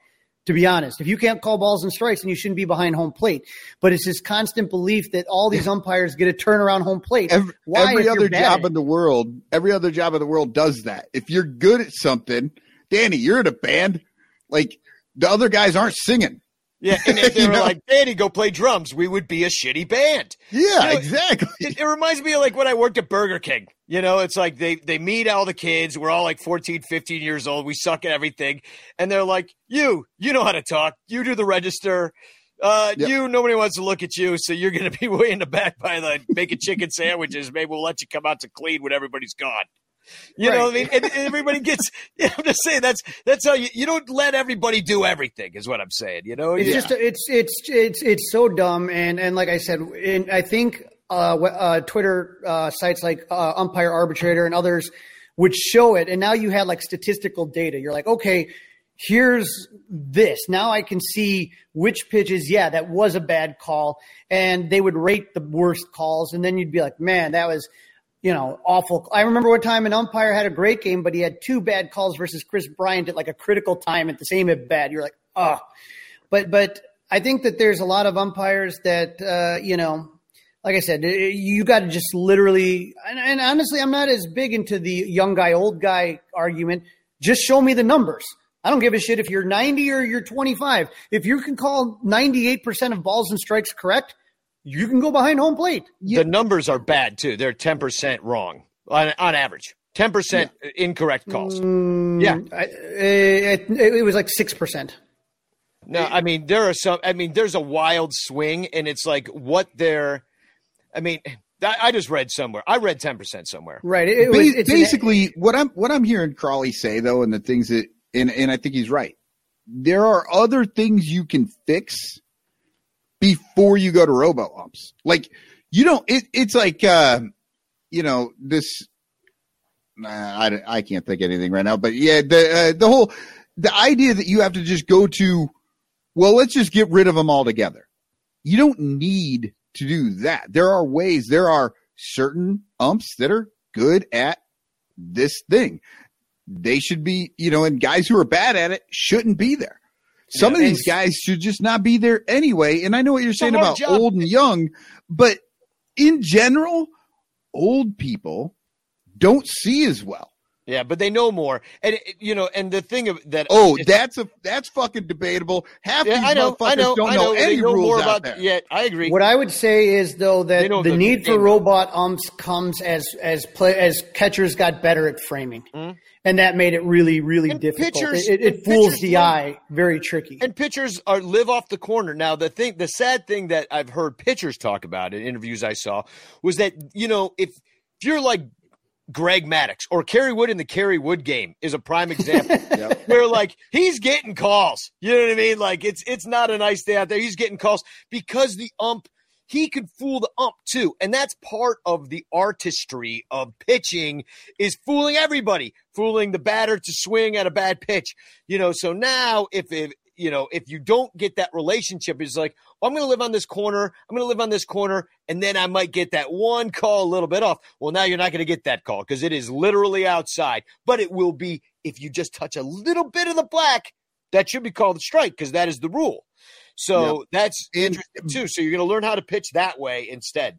To be honest, if you can't call balls and strikes, and you shouldn't be behind home plate. But it's this constant belief that all these umpires get a turnaround home plate. Every, Why, every other job in the world, every other job in the world does that. If you're good at something, Danny, you're in a band. Like the other guys aren't singing. Yeah, and if they were know? like, Danny, go play drums, we would be a shitty band. Yeah, You know, exactly. It, it reminds me of like when I worked at Burger King. You know, it's like they they meet all the kids. We're all like 14, 15 years old. We suck at everything. And they're like, you, you know how to talk. You do the register. Uh, Yep. you, nobody wants to look at you. So you're going to be way in the back by the making chicken sandwiches. Maybe we'll let you come out to clean when everybody's gone. You know what I mean? And, and everybody gets, yeah, I'm just saying that's, that's how you, you don't let everybody do everything is what I'm saying. You know, It's You- just it's it's it's it's so dumb, and and like I said, and I think uh, uh, Twitter uh, sites like uh, Umpire Arbitrator and others would show it, and now you had like statistical data. You're like, okay, here's this. Now I can see which pitches. Yeah, that was a bad call, and they would rate the worst calls, and then you'd be like, man, that was. You know, awful. I remember one time an umpire had a great game, but he had two bad calls versus Kris Bryant at like a critical time at the same at bat. You're like, oh, but but I think that there's a lot of umpires that uh, you know, like I said, eh, you got to just literally. And, and honestly, I'm not as big into the young guy, old guy argument. Just show me the numbers. I don't give a shit if you're 90 or you're 25. If you can call 98% of balls and strikes correct, you can go behind home plate. the numbers are bad too. They're ten percent wrong on, on average. Ten percent incorrect calls. Mm, Yeah. I, eh, it, it was like six percent. No, I mean there are some. I mean there's a wild swing, and it's like what they're. I mean, I, I just read somewhere. I read ten percent somewhere. Right. It, it Ba- was, it's an- basically what I'm what I'm hearing Crawley say though, and the things that and and I think he's right. There are other things you can fix before you go to robo umps. Like you don't. It, it's like uh, you know this. I I can't think anything right now, but yeah, the uh, the whole the idea that you have to just go to. Well, let's just get rid of them altogether. You don't need to do that. There are ways. There are certain umps that are good at this thing. They should be, you know, and guys who are bad at it shouldn't be there. Some Yeah, of these guys should just not be there anyway. And I know what you're saying about job. old and young, but in general, old people don't see as well. Yeah, but they know more, and you know, and the thing of that. Oh, it's- that's a that's fucking debatable. Half yeah, these I know, motherfuckers I know, don't I know, know. any know rules more out about. there. Yeah, I agree. What I would say is though that the the need for robot umps comes as as play as catchers got better at framing, hmm? and that made it really really? And difficult. pitchers- it it, it fools pitchers the eye, very tricky. and pitchers are live off the corner. Now the thing, the sad thing that I've heard pitchers talk about in interviews I saw was that you know if if you're like Greg Maddux or Kerry Wood in the Kerry Wood game is a prime example. Where like he's getting calls. You know what I mean? Like it's it's not a nice day out there. He's getting calls because the ump he could fool the ump too. And that's part of the artistry of pitching is fooling everybody, fooling the batter to swing at a bad pitch. You know, so now if if you know, if you don't get that relationship, it's like, oh, I'm going to live on this corner. I'm going to live on this corner. And then I might get that one call a little bit off. Well, now you're not going to get that call because it is literally outside, but it will be if you just touch a little bit of the black, that should be called a strike because that is the rule. So that's And- interesting too. So you're going to learn how to pitch that way instead.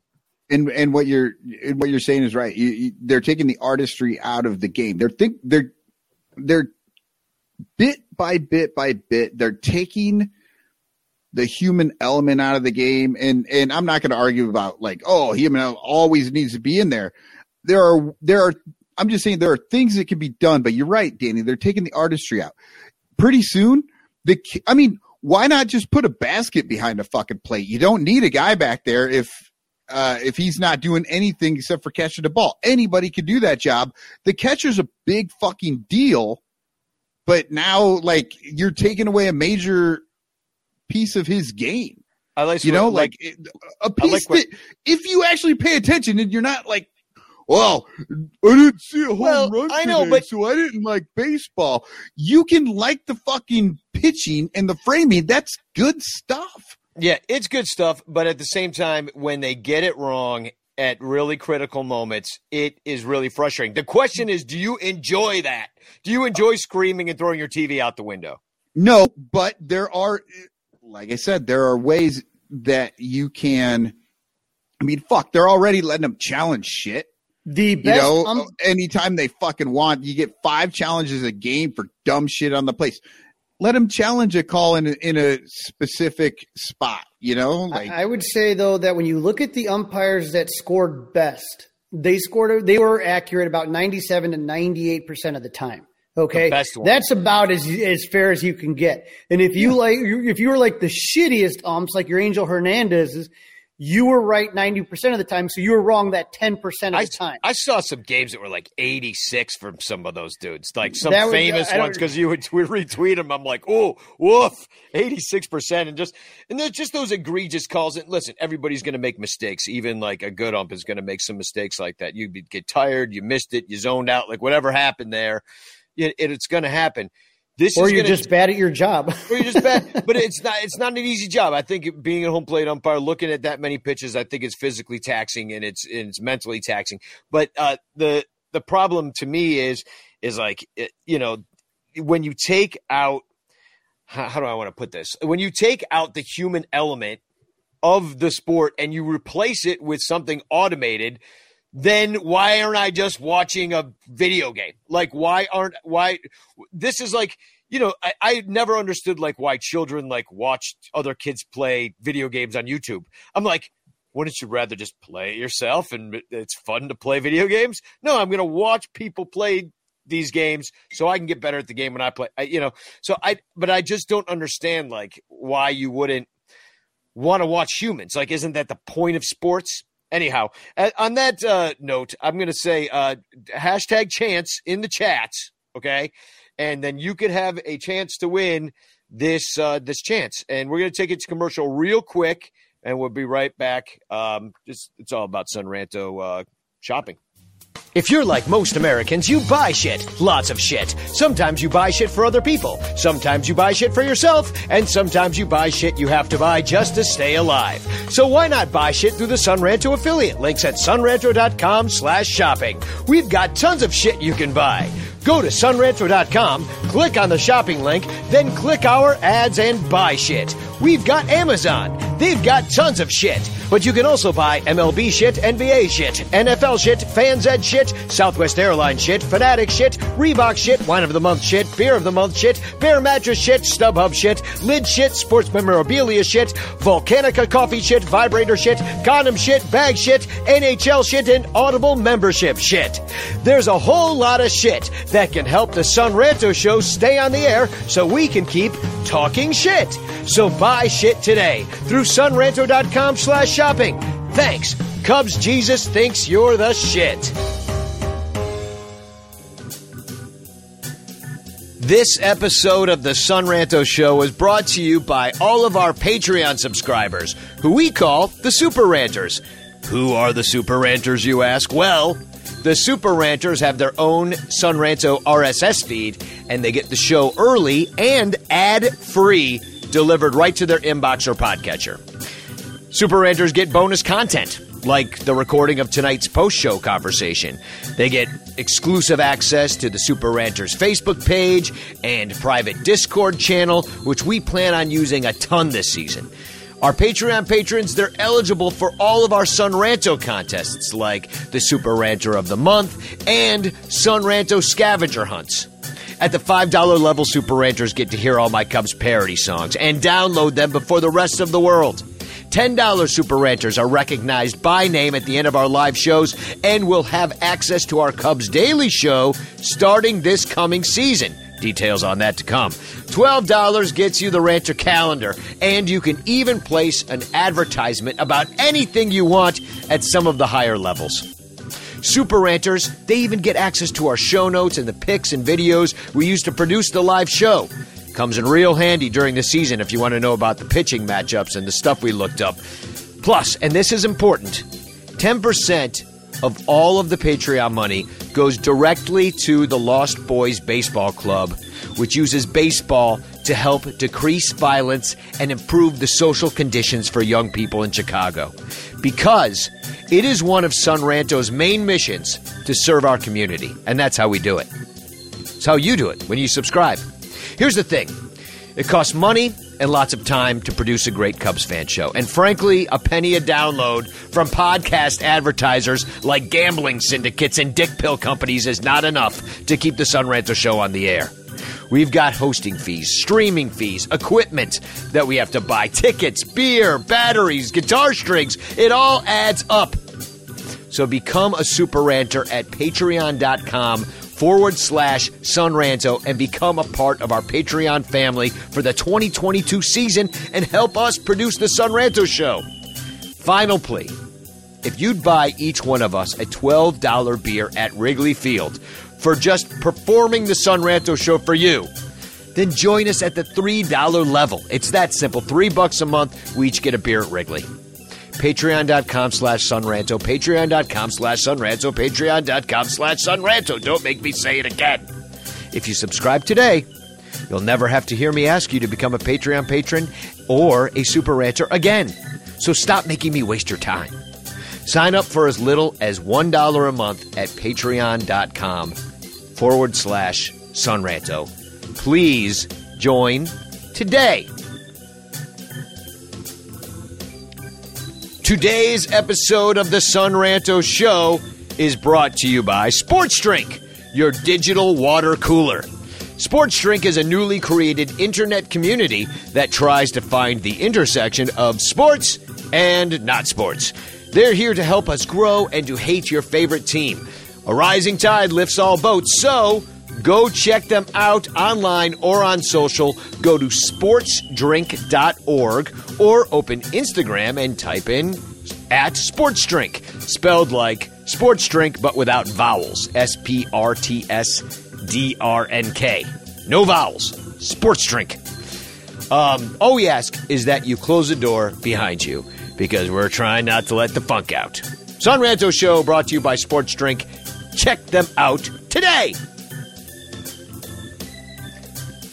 and and what you're and what you're saying is right. You, you, they're taking the artistry out of the game. They're think they're they're bit by bit by bit. They're taking the human element out of the game. And and I'm not going to argue about like oh human always needs to be in there. There are there are. I'm just saying there are things that can be done. But you're right, Danny. They're taking the artistry out. Pretty soon, the I mean. Why not just put a basket behind a fucking plate? You don't need a guy back there if uh, if he's not doing anything except for catching the ball. Anybody can do that job. The catcher's a big fucking deal, but now like you're taking away a major piece of his game. I like You know, like, it- a piece like what- that if you actually pay attention and you're not like, well, I didn't see a home Well, run I know, but- so I didn't like baseball. You can like the fucking pitching and the framing. That's good stuff. Yeah, it's good stuff, but at the same time, when they get it wrong at really critical moments, it is really frustrating. The question is, do you enjoy that? Do you enjoy screaming and throwing your TV out the window? No, but there are, like I said, there are ways that you can. I mean, fuck, they're already letting them challenge shit. the You best know, ump- anytime they fucking want, you get five challenges a game for dumb shit on the place. Let them challenge a call in a, in a specific spot. You know, like I I would say though that when you look at the umpires that scored best, they scored they were accurate about 97 to 98% of the time. Okay. The best ones. That's about as as fair as you can get. And if you like if you were like the shittiest umps like your Angel Hernandez's, you were right 90% of the time, so you were wrong that 10% of I, the time. I saw some games that were like 86 from some of those dudes, like some That famous ones, because you would we retweet them. I'm like, oh, woof, 86%. And just, and there's just those egregious calls. And listen, everybody's going to make mistakes. Even like a good ump is going to make some mistakes like that. You get tired, you missed it, you zoned out, like whatever happened there, it, it's going to happen. This or you're gonna, just bad at your job. or you're just bad. but it's not it's not an easy job. I think being a home plate umpire, looking at that many pitches, I think it's physically taxing and it's and it's mentally taxing. But uh, the the problem to me is is like it, you know when you take out how, how do I want to put this? When you take out the human element of the sport and you replace it with something automated, then why aren't I just watching a video game? Like, why aren't why? This is like you know I, I never understood like why children like watched other kids play video games on YouTube. I'm like, wouldn't you rather just play it yourself and it's fun to play video games? No, I'm gonna watch people play these games so I can get better at the game when I play. I, you know, so I but I just don't understand like why you wouldn't want to watch humans. Like, isn't that the point of sports? Anyhow, on that uh, note, I'm going to say uh, hashtag chance in the chats, okay? And then you could have a chance to win this uh, this chance. And we're going to take it to commercial real quick, and we'll be right back. Um, just it's all about Sonranto uh, shopping. If you're like most Americans, you buy shit. Lots of shit. Sometimes you buy shit for other people. Sometimes you buy shit for yourself. And sometimes you buy shit you have to buy just to stay alive. So why not buy shit through the Sonranto affiliate? Links at sonranto.com slash shopping. We've got tons of shit you can buy. Go to sonranto.com, click on the shopping link, then click our ads and buy shit. we've got Amazon. They've got tons of shit. But you can also buy MLB shit, NBA shit, NFL shit, Fans Ed shit, Southwest Airlines shit, Fanatic shit, Reebok shit, Wine of the Month shit, Beer of the Month shit, Bear Mattress shit, StubHub shit, Lid shit, Sports Memorabilia shit, Volcanica coffee shit, Vibrator shit, Condom shit, Bag shit, NHL shit, and Audible membership shit. There's a whole lot of shit that can help the Son Ranto show stay on the air so we can keep talking shit. So buy shit today through sonranto.com slash shopping. Thanks. Cubs Jesus thinks you're the shit. This episode of the Son Ranto Show was brought to you by all of our Patreon subscribers, who we call the Super Ranters. Who are the Super Ranters, you ask? Well, the Super Ranters have their own Son Ranto RSS feed, and they get the show early and ad free delivered right to their inbox or podcatcher. Super Ranters get bonus content, like the recording of tonight's post show conversation. They get exclusive access to the Super Ranters Facebook page and private Discord channel, which we plan on using a ton this season. Our Patreon patrons, they're eligible for all of our Son Ranto contests, like the Super Ranter of the Month and Son Ranto scavenger hunts. At the $5 level, Super Ranters get to hear all my Cubs parody songs and download them before the rest of the world. $10 Super Ranters are recognized by name at the end of our live shows and will have access to our Cubs Daily Show starting this coming season. Details on that to come. $12 gets you the Ranter calendar, and you can even place an advertisement about anything you want at some of the higher levels. Super Ranters, they even get access to our show notes and the pics and videos we use to produce the live show. Comes in real handy during the season if you want to know about the pitching matchups and the stuff we looked up. Plus, and this is important, 10% of all of the Patreon money goes directly to the Lost Boys Baseball Club, which uses baseball to help decrease violence and improve the social conditions for young people in Chicago. Because it is one of Son Ranto's main missions to serve our community, and that's how we do it. It's how you do it when you subscribe. Here's the thing it costs money and lots of time to produce a great Cubs fan show. And frankly, a penny a download from podcast advertisers like gambling syndicates and dick pill companies is not enough to keep the Son Ranto show on the air. We've got hosting fees, streaming fees, equipment that we have to buy, tickets, beer, batteries, guitar strings. It all adds up. So become a super ranter at patreon.com forward slash sonranto and become a part of our Patreon family for the 2022 season and help us produce the Son Ranto show. Final plea. If you'd buy each one of us a $12 beer at Wrigley Field for just performing the Son Ranto show for you, then join us at the $3 level. It's that simple. Three bucks a month, we each get a beer at Wrigley. Patreon.com slash Sonranto, Patreon.com slash Sonranto, Patreon.com slash Sonranto. Don't make me say it again. If you subscribe today, you'll never have to hear me ask you to become a Patreon patron or a Super Ranter again. So stop making me waste your time. Sign up for as little as $1 a month at patreon.com forward slash Sonranto. Please join today. Today's episode of the Son Ranto Show is brought to you by Sports Drink, your digital water cooler. Sports Drink is a newly created internet community that tries to find the intersection of sports and not sports. They're here to help us grow and to hate your favorite team. A rising tide lifts all boats, so go check them out online or on social. Go to sportsdrink.org or open Instagram and type in at sportsdrink, spelled like sports drink but without vowels. S P R T S D R N K. No vowels. Sports Drink. Um, all we ask is that you close the door behind you because we're trying not to let the funk out. Son Ranto Show brought to you by Sports Drink. Check them out today.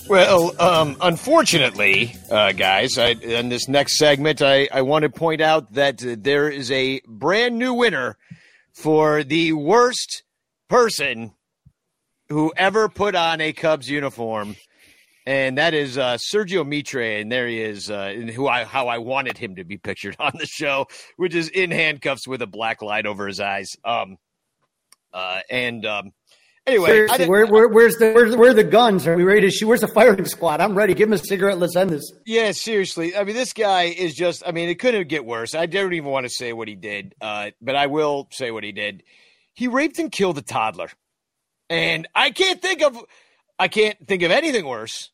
Well, um, unfortunately, uh, guys, I, in this next segment, I, I want to point out that uh, there is a brand new winner for the worst person who ever put on a Cubs uniform and that is uh, Sergio Mitre, and there he is, uh, who I how I wanted him to be pictured on the show, which is in handcuffs with a black light over his eyes. Um, uh, and um, anyway, where, where, where's the where's, where are the guns? Are we ready to shoot? Where's the firing squad? I'm ready. Give him a cigarette. Let's end this. Yeah, seriously. I mean, this guy is just. I mean, it couldn't get worse. I don't even want to say what he did, uh, but I will say what he did. He raped and killed a toddler, and I can't think of. I can't think of anything worse.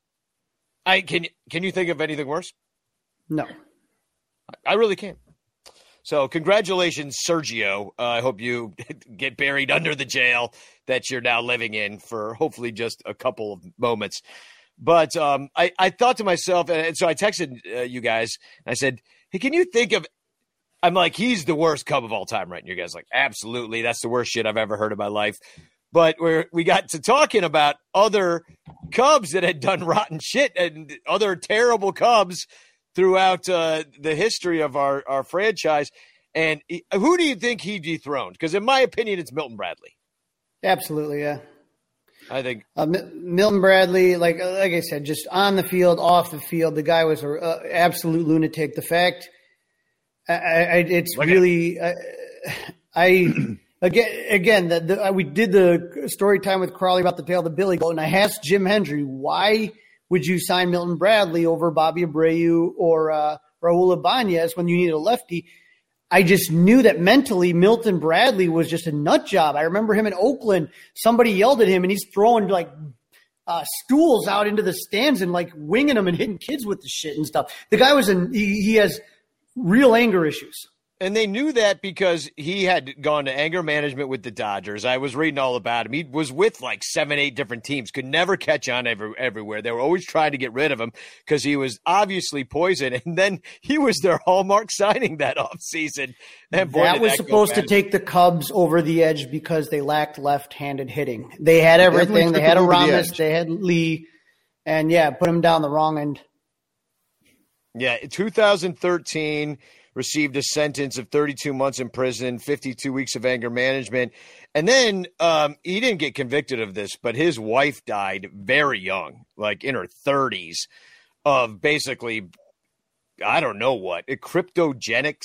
I can. Can you think of anything worse? No. I really can't. So, congratulations, Sergio. Uh, I hope you get buried under the jail that you're now living in for hopefully just a couple of moments. But um, I, I thought to myself, and so I texted uh, you guys, I said, Hey, can you think of. I'm like, he's the worst Cub of all time, right? And you guys like, absolutely. That's the worst shit I've ever heard in my life. But we we got to talking about other Cubs that had done rotten shit and other terrible Cubs throughout uh, the history of our, our franchise. And he, who do you think he dethroned? Because in my opinion, it's Milton Bradley. Absolutely, yeah. I think uh, Milton Bradley, like like I said, just on the field, off the field, the guy was an uh, absolute lunatic. The fact, I, I, it's Look really, I, I again, again, the, the, we did the story time with Crawley about the tale of the Billy goat, and I asked Jim Hendry why would you sign Milton Bradley over Bobby Abreu or uh, Raul Ibanez when you need a lefty? I just knew that mentally Milton Bradley was just a nut job. I remember him in Oakland. Somebody yelled at him and he's throwing like uh, stools out into the stands and like winging them and hitting kids with the shit and stuff. The guy was in, he, he has real anger issues. And they knew that because he had gone to anger management with the Dodgers. I was reading all about him. He was with like seven, eight different teams, could never catch on every, everywhere. They were always trying to get rid of him because he was obviously poison. And then he was their hallmark signing that offseason. And boy, that was that supposed to take the Cubs over the edge because they lacked left handed hitting. They had everything. They had Aramis, the they had Lee, and yeah, put him down the wrong end. Yeah, 2013 received a sentence of 32 months in prison, 52 weeks of anger management. And then um, he didn't get convicted of this, but his wife died very young, like in her 30s, of basically, I don't know what, a cryptogenic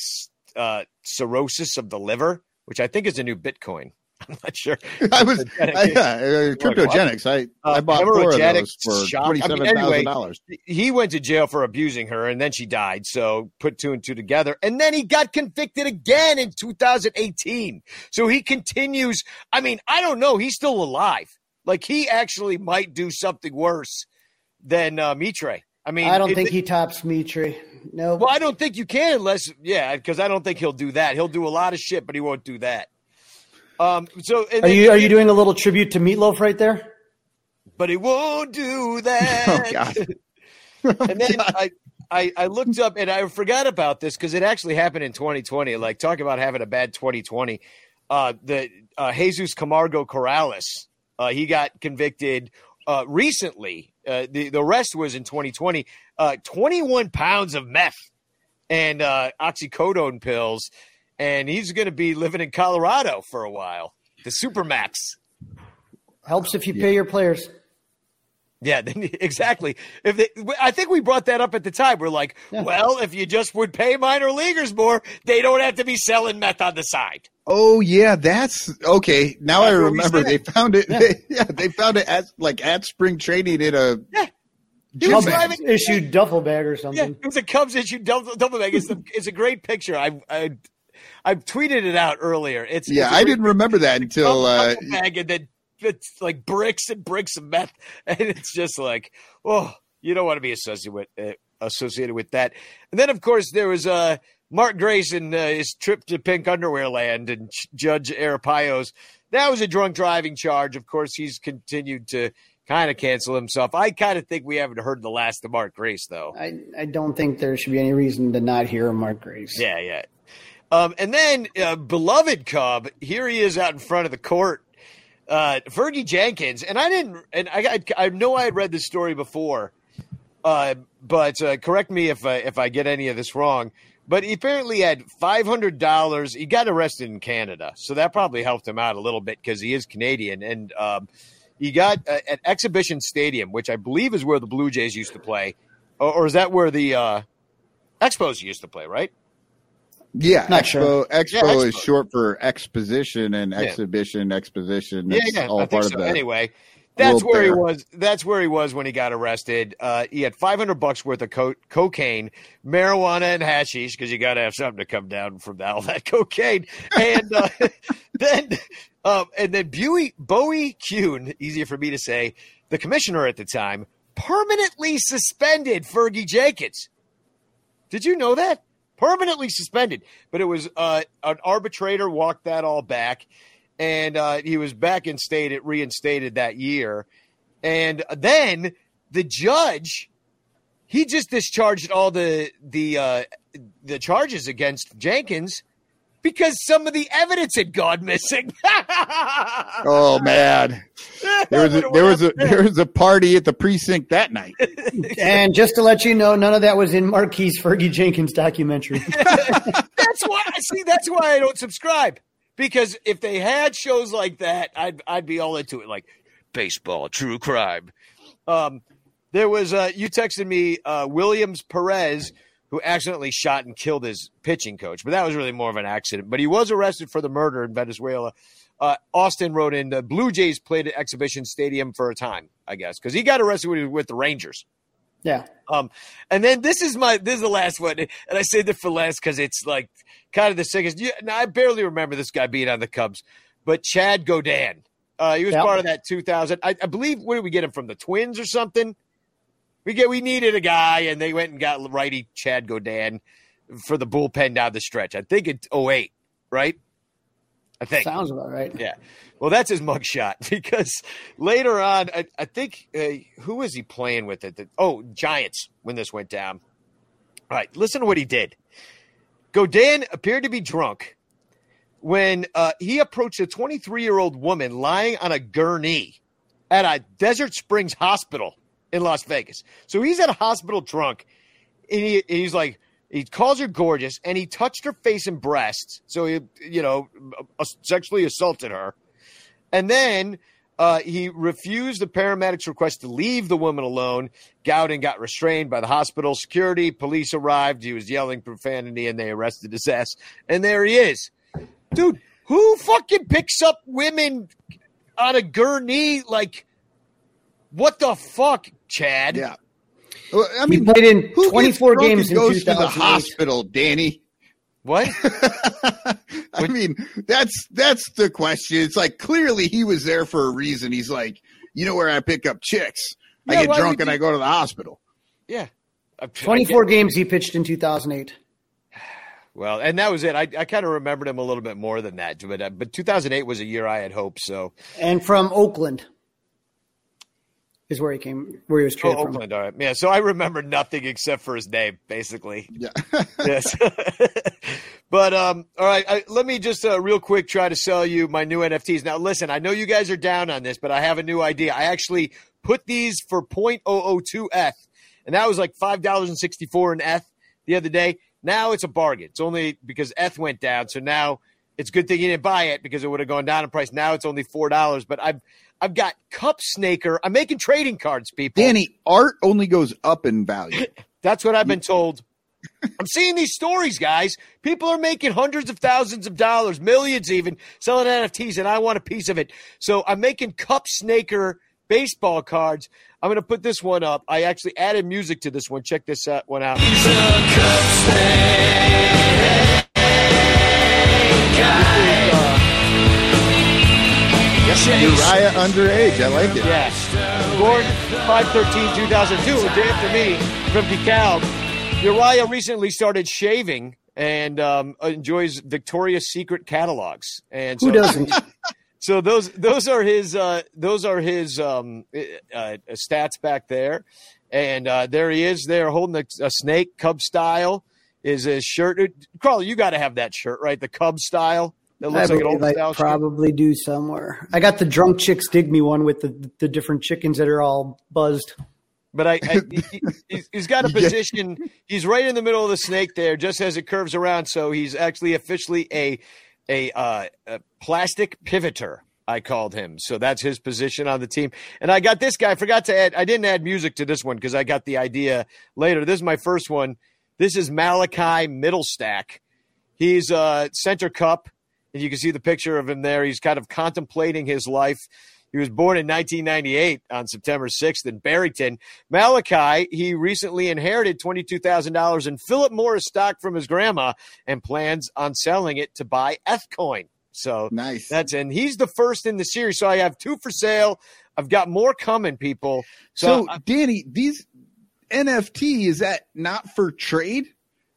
uh, cirrhosis of the liver, which I think is a new Bitcoin. I'm not sure. I was I, yeah, uh, cryptogenics. I uh, I bought four of those for twenty seven thousand I mean, dollars. He went to jail for abusing her, and then she died. So put two and two together, and then he got convicted again in 2018. So he continues. I mean, I don't know. He's still alive. Like he actually might do something worse than uh, Mitre. I mean, I don't think he tops Mitre. No. Well, I don't think you can unless, yeah, because I don't think he'll do that. He'll do a lot of shit, but he won't do that. Um, so are you are you doing a little tribute to Meatloaf right there? But he won't do that. Oh God. and then I, I I looked up and I forgot about this because it actually happened in 2020. Like talk about having a bad 2020. Uh, the uh, Jesus Camargo Corrales, uh, he got convicted uh, recently. Uh, the the rest was in 2020. Uh, 21 pounds of meth and uh, oxycodone pills and he's going to be living in Colorado for a while. The Supermax helps if you pay your players. Yeah, exactly. If they, I think we brought that up at the time. We're like, yeah. well, if you just would pay minor leaguers more, they don't have to be selling meth on the side. Oh yeah, that's okay. Now that's I remember they found it. Yeah. They, yeah, they found it at like at spring training in a yeah. Cubs driving, issued duffel bag or something. Yeah, it was a Cubs issued duffel, duffel bag. It's, the, it's a great picture. I, I I tweeted it out earlier. It's yeah, it's I didn't remember that until uh, bag and then it's like bricks and bricks of meth, and it's just like, oh, you don't want to be associated with uh, associated with that. And then of course there was uh, Mark Grace and uh, his trip to Pink Underwear Land and Judge Arpaio's. That was a drunk driving charge. Of course, he's continued to kind of cancel himself. I kind of think we haven't heard the last of Mark Grace, though. I, I don't think there should be any reason to not hear Mark Grace. Yeah, yeah. Um, and then, uh, beloved Cub, here he is out in front of the court. Uh, Fergie Jenkins, and I didn't, and I, I, I know I had read this story before, uh, but uh, correct me if if I get any of this wrong. But he apparently had five hundred dollars. He got arrested in Canada, so that probably helped him out a little bit because he is Canadian. And um, He got uh, at Exhibition Stadium, which I believe is where the Blue Jays used to play, or, or is that where the uh, Expos used to play? Right? Yeah, Not Expo. sure. Expo Yeah, is short for exposition and Yeah. exhibition, exposition. Yeah, It's yeah, all I think part so. of the. Anyway, that's little where he was. That's where he was when he got arrested. Uh, he had 500 bucks worth of co- cocaine, marijuana, and hashish because you got to have something to come down from all that cocaine. And uh, then, um, and then Bowie, Bowie Kuhn, easier for me to say, the commissioner at the time, permanently suspended Fergie Jenkins. Did you know that? Permanently suspended. But it was uh, an arbitrator walked that all back, and uh, he was back in state. It reinstated that year. And then the judge, he just discharged all the the uh, the charges against Jenkins because some of the evidence had gone missing. Oh man, there was a, there was a there was a party at the precinct that night. And just to let you know, none of that was in Marquee Fergie Jenkins documentary. that's why see that's why I don't subscribe because if they had shows like that, I'd I'd be all into it like baseball, true crime. Um, there was uh, you texted me uh, Williams Perez who accidentally shot and killed his pitching coach, but that was really more of an accident. But he was arrested for the murder in Venezuela. Uh, Austin wrote in the Blue Jays played at Exhibition Stadium for a time, I guess, because he got arrested when he was with the Rangers. Yeah. Um, and then this is my this is the last one, and I saved it for last because it's like kind of the sickest. You, now I barely remember this guy being on the Cubs, but Chad Gaudin, uh, he was Yep. part of that 2000. I, I believe where did we get him from? The Twins or something? We get we needed a guy, and they went and got righty Chad Gaudin for the bullpen down the stretch. I think it's 08, right? I think Sounds about right. yeah. Well, that's his mugshot because later on, I, I think uh, who was he playing with it? The, oh, Giants when this went down. All right, listen to what he did. Gaudin appeared to be drunk when uh, he approached a 23 year old woman lying on a gurney at a Desert Springs hospital in Las Vegas. So he's at a hospital drunk, and he, he's like, he calls her gorgeous, and he touched her face and breasts. So he, you know, uh, sexually assaulted her. And then uh, he refused the paramedics' request to leave the woman alone. Gaudin got restrained by the hospital security. Police arrived. He was yelling profanity, and they arrested his ass. And there he is, dude. Who fucking picks up women on a gurney? Like, what the fuck, Chad? Yeah. Well, I He mean, played in who 24 drunk games and in goes to the 2008. hospital, Danny. What? I mean, that's that's the question. It's like clearly he was there for a reason. He's like, you know where I pick up chicks. Yeah, I get drunk and you- I go to the hospital. Yeah. I- I 24 get- games he pitched in 2008. Well, and that was it. I, I kind of remembered him a little bit more than that, but uh, but 2008 was a year I had hoped. So And from Oakland is where he came, where he was oh, traded from. Oakland, all right, yeah. So I remember nothing except for his name, basically. Yeah. yes. but um, all right, I, let me just uh, real quick try to sell you my new NFTs. Now, listen, I know you guys are down on this, but I have a new idea. I actually put these for 0.002 ETH, and that was like five dollars and sixty four in ETH the other day. Now it's a bargain. It's only because ETH went down, so now it's a good thing you didn't buy it because it would have gone down in price. Now it's only four dollars. But I've I've got Cup Snaker. I'm making trading cards, people. Danny, art only goes up in value. That's what I've been told. I'm seeing these stories, guys. People are making hundreds of thousands of dollars, millions even, selling NFTs, and I want a piece of it. So I'm making Cup Snaker baseball cards. I'm going to put this one up. I actually added music to this one. Check this uh, one out. Uriah underage. I like it. Yeah. Born 513 2002, a day after me from DeKalb. Uriah recently started shaving and um, enjoys Victoria's Secret catalogs. And so, Who doesn't? So those those are his uh, those are his um, uh, stats back there, and uh, there he is there holding a, a snake Cub style. Is his shirt? Carl, you got to have that shirt, right? The Cub style. That I looks like an old I style. shirt. probably do somewhere. I got the drunk chicks dig me one with the, the different chickens that are all buzzed. But I, I he, he's- he's got a position. He's right in the middle of the snake there, just as it curves around. So he's actually officially a a, uh, a plastic pivoter. I called him. So that's his position on the team. And I got this guy. I forgot to add, I didn't add music to this one because I got the idea later. This is my first one. This is Malachi Middlestack. He's a center cup, and you can see the picture of him there. He's kind of contemplating his life. He was born in 1998 on September 6th in Barrington. Malachi, he recently inherited $22,000 in Philip Morris stock from his grandma and plans on selling it to buy Ethcoin. So Nice. That's and he's the first in the series. So I have two for sale. I've got more coming, people. So, So, Danny, these NFT is that not for trade?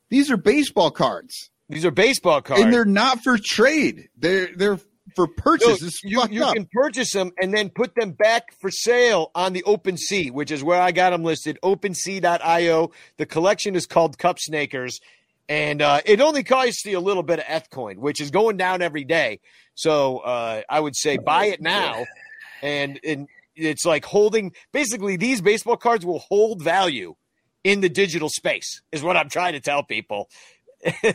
These are baseball cards, these are baseball cards. and they're not for trade. They're they're for purchase. It's you, you can purchase them and then put them back for sale on the OpenSea, which is where I got them listed. OpenSea.io. The collection is called Cup Snakers, and uh, it only costs you a little bit of Ethcoin, which is going down every day. So uh, I would say buy it now, and and it's like holding. Basically, these baseball cards will hold value in the digital space. Is what I'm trying to tell people.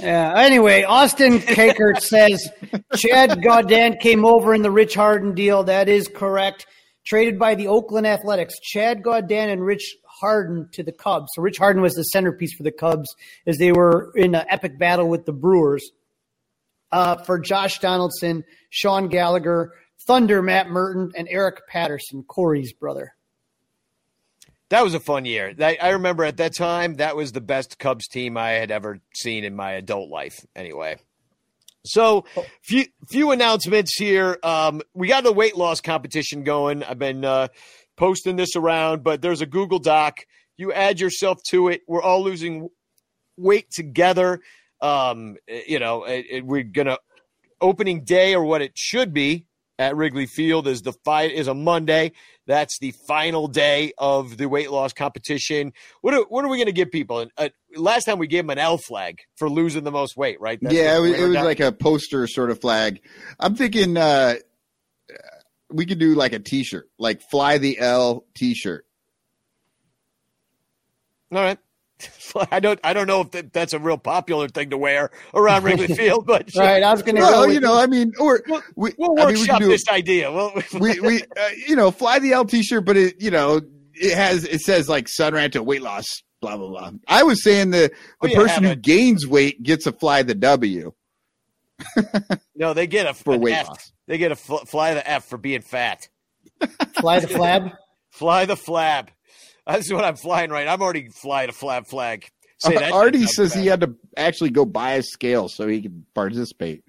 Yeah. Anyway, Austin Kakert says Chad Gaudin came over in the Rich Harden deal. That is correct. Traded by the Oakland Athletics. Chad Gaudin and Rich Harden to the Cubs. So Rich Harden was the centerpiece for the Cubs as they were in an epic battle with the Brewers. Uh, for Josh Donaldson, Sean Gallagher, Thunder, Matt Murton, and Eric Patterson, Corey's brother. That was a fun year. I remember at that time that was the best Cubs team I had ever seen in my adult life. Anyway, so few few announcements here. Um, we got the weight loss competition going. I've been uh, posting this around, but there's a Google Doc. You add yourself to it. We're all losing weight together. Um, you know, it, it- we're gonna opening day or what it should be at Wrigley Field is the fight is a Monday. That's the final day of the weight loss competition. What are, what are we going to give people? Uh, last time we gave them an L flag for losing the most weight, right? That's yeah, it was, it was like a poster sort of flag. I'm thinking uh, we could do like a T-shirt, like "Fly the L" T-shirt. all right. I don't I don't know if that, that's a real popular thing to wear around Wrigley Field, but Right. I was going to go. Well, with you know, I mean, or We'll- we, we'll I mean, we workshop could do this idea. Well, we, we uh, you know, fly the L T-shirt, but it, you know, it has it says like Son Ranto weight loss, blah blah blah. I was saying the the Oh, yeah, person have who it. gains weight gets a fly the W no, they get a for an weight F. loss. They get a fl- fly the F for being fat. Fly the flab. Fly the flab. That's what I'm flying right. I'm already flying a flat flag. Say that. Artie says sounds he had to actually go buy a scale so he could participate.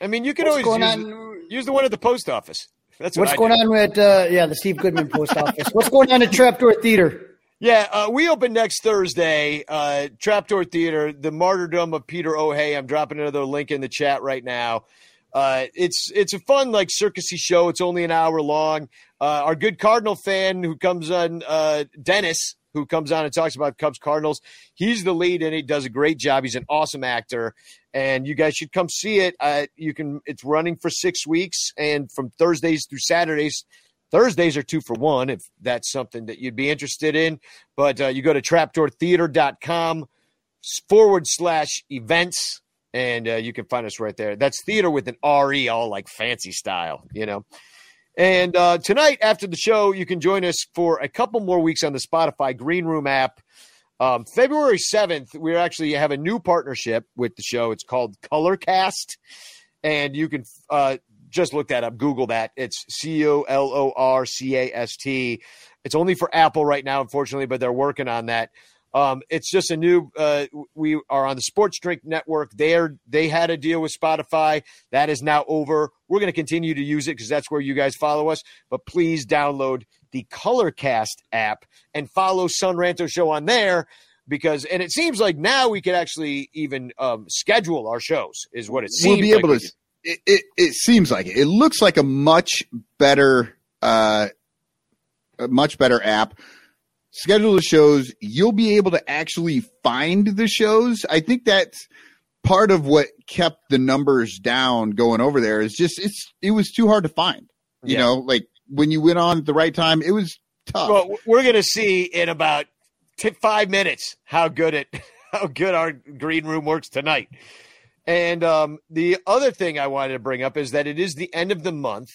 I mean, you can What's always use, on? use the one at the post office. That's what What's I going do. on with uh, yeah the Steve Goodman post office? What's going on at Trapdoor Theater? Yeah, uh, we open next Thursday. Uh, Trapdoor Theater, the martyrdom of Peter Ohey. I'm dropping another link in the chat right now. Uh, it's it's a fun like circusy show. It's only an hour long. Uh, our good Cardinal fan who comes on, uh, Dennis, who comes on and talks about Cubs Cardinals. He's the lead and he does a great job. He's an awesome actor, and you guys should come see it. Uh, you can. It's running for six weeks, and from Thursdays through Saturdays. Thursdays are two for one if that's something that you'd be interested in. But uh, you go to trapdoortheater.com forward slash events and uh, you can find us right there. That's theater with an RE, all like fancy style, you know. And uh, tonight after the show, you can join us for a couple more weeks on the Spotify Green Room app. Um, February 7th, we actually have a new partnership with the show. It's called Colorcast. And you can uh, just look that up, Google that. It's C O L O R C A S T. It's only for Apple right now, unfortunately, but they're working on that. Um, it's just a new. Uh, we are on the Sports Drink Network. There, they had a deal with Spotify. That is now over. We're going to continue to use it because that's where you guys follow us. But please download the Colorcast app and follow Son Ranto Show on there because. And it seems like now we could actually even um, schedule our shows. Is what it seems. We'll be able we to. It, it it seems like it. It looks like a much better uh, a much better app. Schedule the shows. You'll be able to actually find the shows. I think that's part of what kept the numbers down going over there. Is just it's it was too hard to find. You Yeah. know, like when you went on at the right time, it was tough. Well, we're going to see in about t- five minutes how good it, how good our green room works tonight. And um, the other thing I wanted to bring up is that it is the end of the month.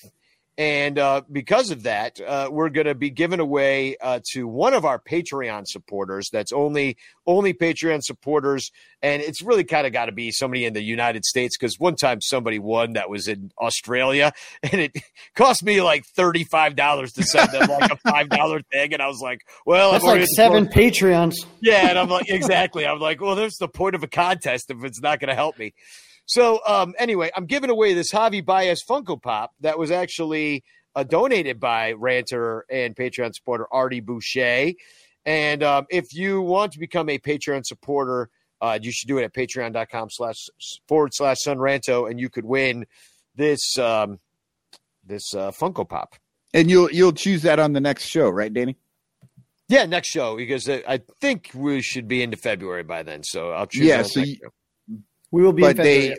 And uh, because of that, uh, we're going to be giving away uh, to one of our Patreon supporters. That's only only Patreon supporters, and it's really kind of got to be somebody in the United States because one time somebody won that was in Australia, and it cost me like thirty five dollars to send them like a five dollar thing, and I was like, "Well, That's like seven Patreons. yeah, and I'm like, exactly. I'm like, well, there's the point of a contest if it's not going to help me. So, um, anyway, I'm giving away this Javi Baez Funko Pop that was actually uh, donated by ranter and Patreon supporter Artie Boucher. And um, if you want to become a Patreon supporter, uh, you should do it at patreon.com slash forward slash sonranto, and you could win this um, this uh, Funko Pop. And you'll you'll choose that on the next show, right, Danny? Yeah, next show because uh, I think we should be into February by then. So I'll choose. Yeah, so you-. We will be. but they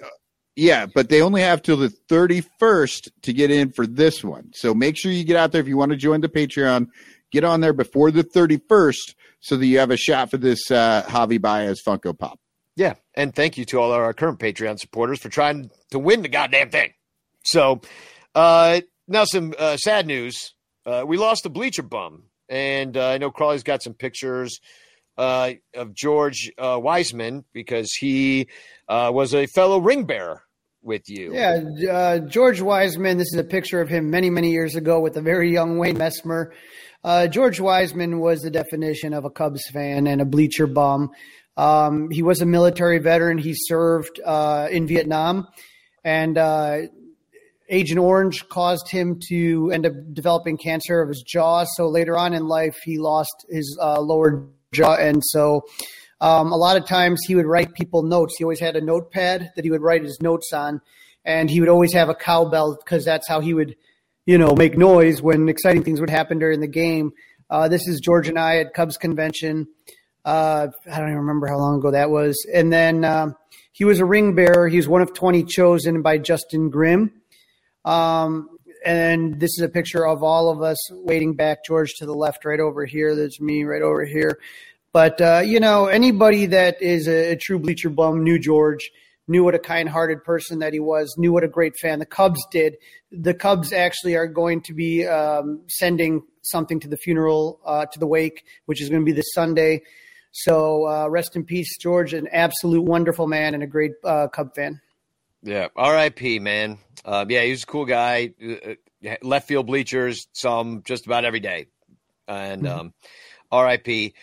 yeah but they only have till the 31st to get in for this one so make sure you get out there if you want to join the patreon get on there before the 31st so that you have a shot for this uh javi baez funko pop Yeah, and thank you to all our current Patreon supporters for trying to win the goddamn thing. So, uh, now some uh, sad news. Uh, we lost a bleacher bum, and uh, I know Crawley's got some pictures uh, of George uh, Wiseman because he uh, was a fellow ring bearer with you. Yeah, uh, George Wiseman. This is a picture of him many, many years ago with a very young Wayne Messmer. Uh, George Wiseman was the definition of a Cubs fan and a bleacher bum. Um, he was a military veteran. He served uh, in Vietnam, and Agent Orange caused him to end up developing cancer of his jaw. So later on in life, he lost his uh, lower and so um, a lot of times he would write people notes. He always had a notepad that he would write his notes on, and he would always have a cowbell because that's how he would, you know, make noise when exciting things would happen during the game. Uh, this is George and I at Cubs convention. Uh, I don't even remember how long ago that was. And then um, he was a ring bearer. He was one of 20 chosen by Justin Grimm. Um, and this is a picture of all of us waiting back. George to the left, right over here. There's me right over here. But uh, you know, anybody that is a, a true bleacher bum knew George, knew what a kind-hearted person that he was, knew what a great fan the Cubs did. The Cubs actually are going to be um, sending something to the funeral, uh, to the wake, which is going to be this Sunday. So uh, rest in peace, George, an absolute wonderful man and a great uh, Cub fan. Yeah, R.I.P. Man. Um, yeah, he was a cool guy. Uh, uh, left field bleachers, saw him just about every day, and um, R.I.P.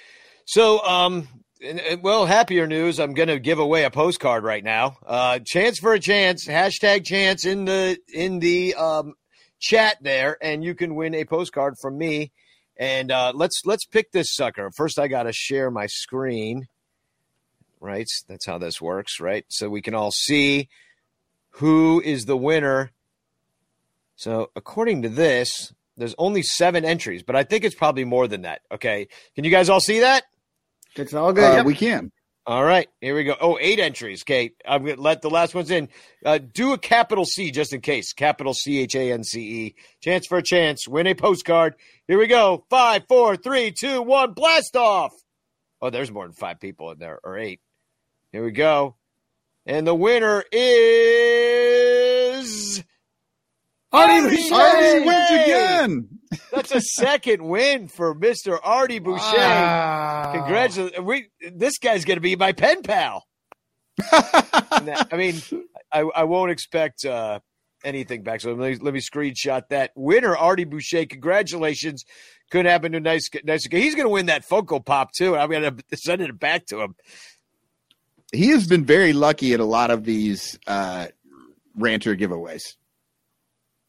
So, um, and- and, well, happier news. I'm going to give away a postcard right now. Uh, chance for a chance. Hashtag chance in the in the um, chat there, and you can win a postcard from me. And uh, let's let's pick this sucker. First, I got to share my screen. Right, that's how this works. Right, so we can all see who is the winner. So, according to this, there's only seven entries, but I think it's probably more than that. Okay. Can you guys all see that? It's all good. uh, Yep. we can All right. Here we go. Oh, eight entries. Okay. I'm going to let the last ones in. Uh, do a capital C just in case. Capital C H A N C E. Chance for a chance. Win a postcard. Here we go. Five, four, three, two, one. Blast off. Oh, there's more than five people in there, or eight. Here we go. And the winner is. Artie Artie Boucher! Artie wins again That's a second win for Mr. Artie Boucher. Wow. Congratulations. We, this guy's going to be my pen pal. I mean, I, I won't expect uh, anything back. So let me, let me screenshot that. Winner, Artie Boucher. Congratulations. Couldn't happen to a nice, nice. Guy. He's going to win that Funko Pop, too. I'm going to send it back to him. he has been very lucky at a lot of these uh ranter giveaways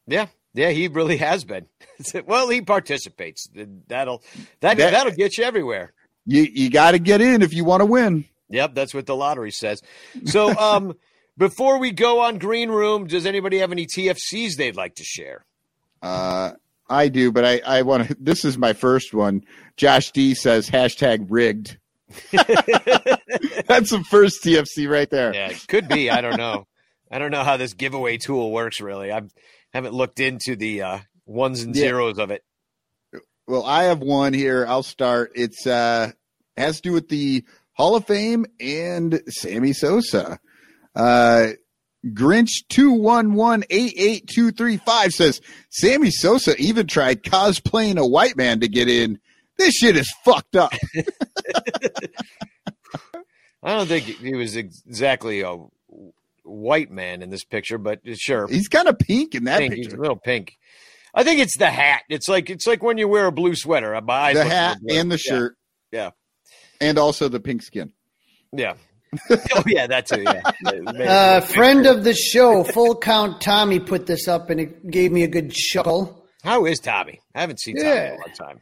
Yeah. Yeah, he really has been. well, he participates. That'll that, That- that'll get you everywhere. you you got to get in if you want to win Yep, that's what the lottery says. So, um, before we go on Green Room, does anybody have any TFCs they'd like to share? Uh, I do, but I, I want to. This is my first one. Josh D says hashtag rigged. That's the first TFC right there. Yeah, it could be. I don't know. I don't know how this giveaway tool works. Really, I haven't looked into the uh, ones and Yeah. zeros of it. Well, I have one here. I'll start. It's uh has to do with the Hall of Fame and Sammy Sosa. Uh, Grinch two one one eight eight two three five says Sammy Sosa even tried cosplaying a white man to get in. This shit is fucked up. I don't think he was exactly a white man in this picture, but sure. He's kind of pink in that pink. picture. He's a little pink. I think it's the hat. It's like it's like when you wear a blue sweater. My eyes the hat blue. and the Yeah. shirt, Yeah. and also the pink skin. Yeah. oh yeah, that too. Yeah. Uh, friend of the show, Full Count Tommy, put this up and it gave me a good chuckle. How is Tommy? I haven't seen Tommy in a long time.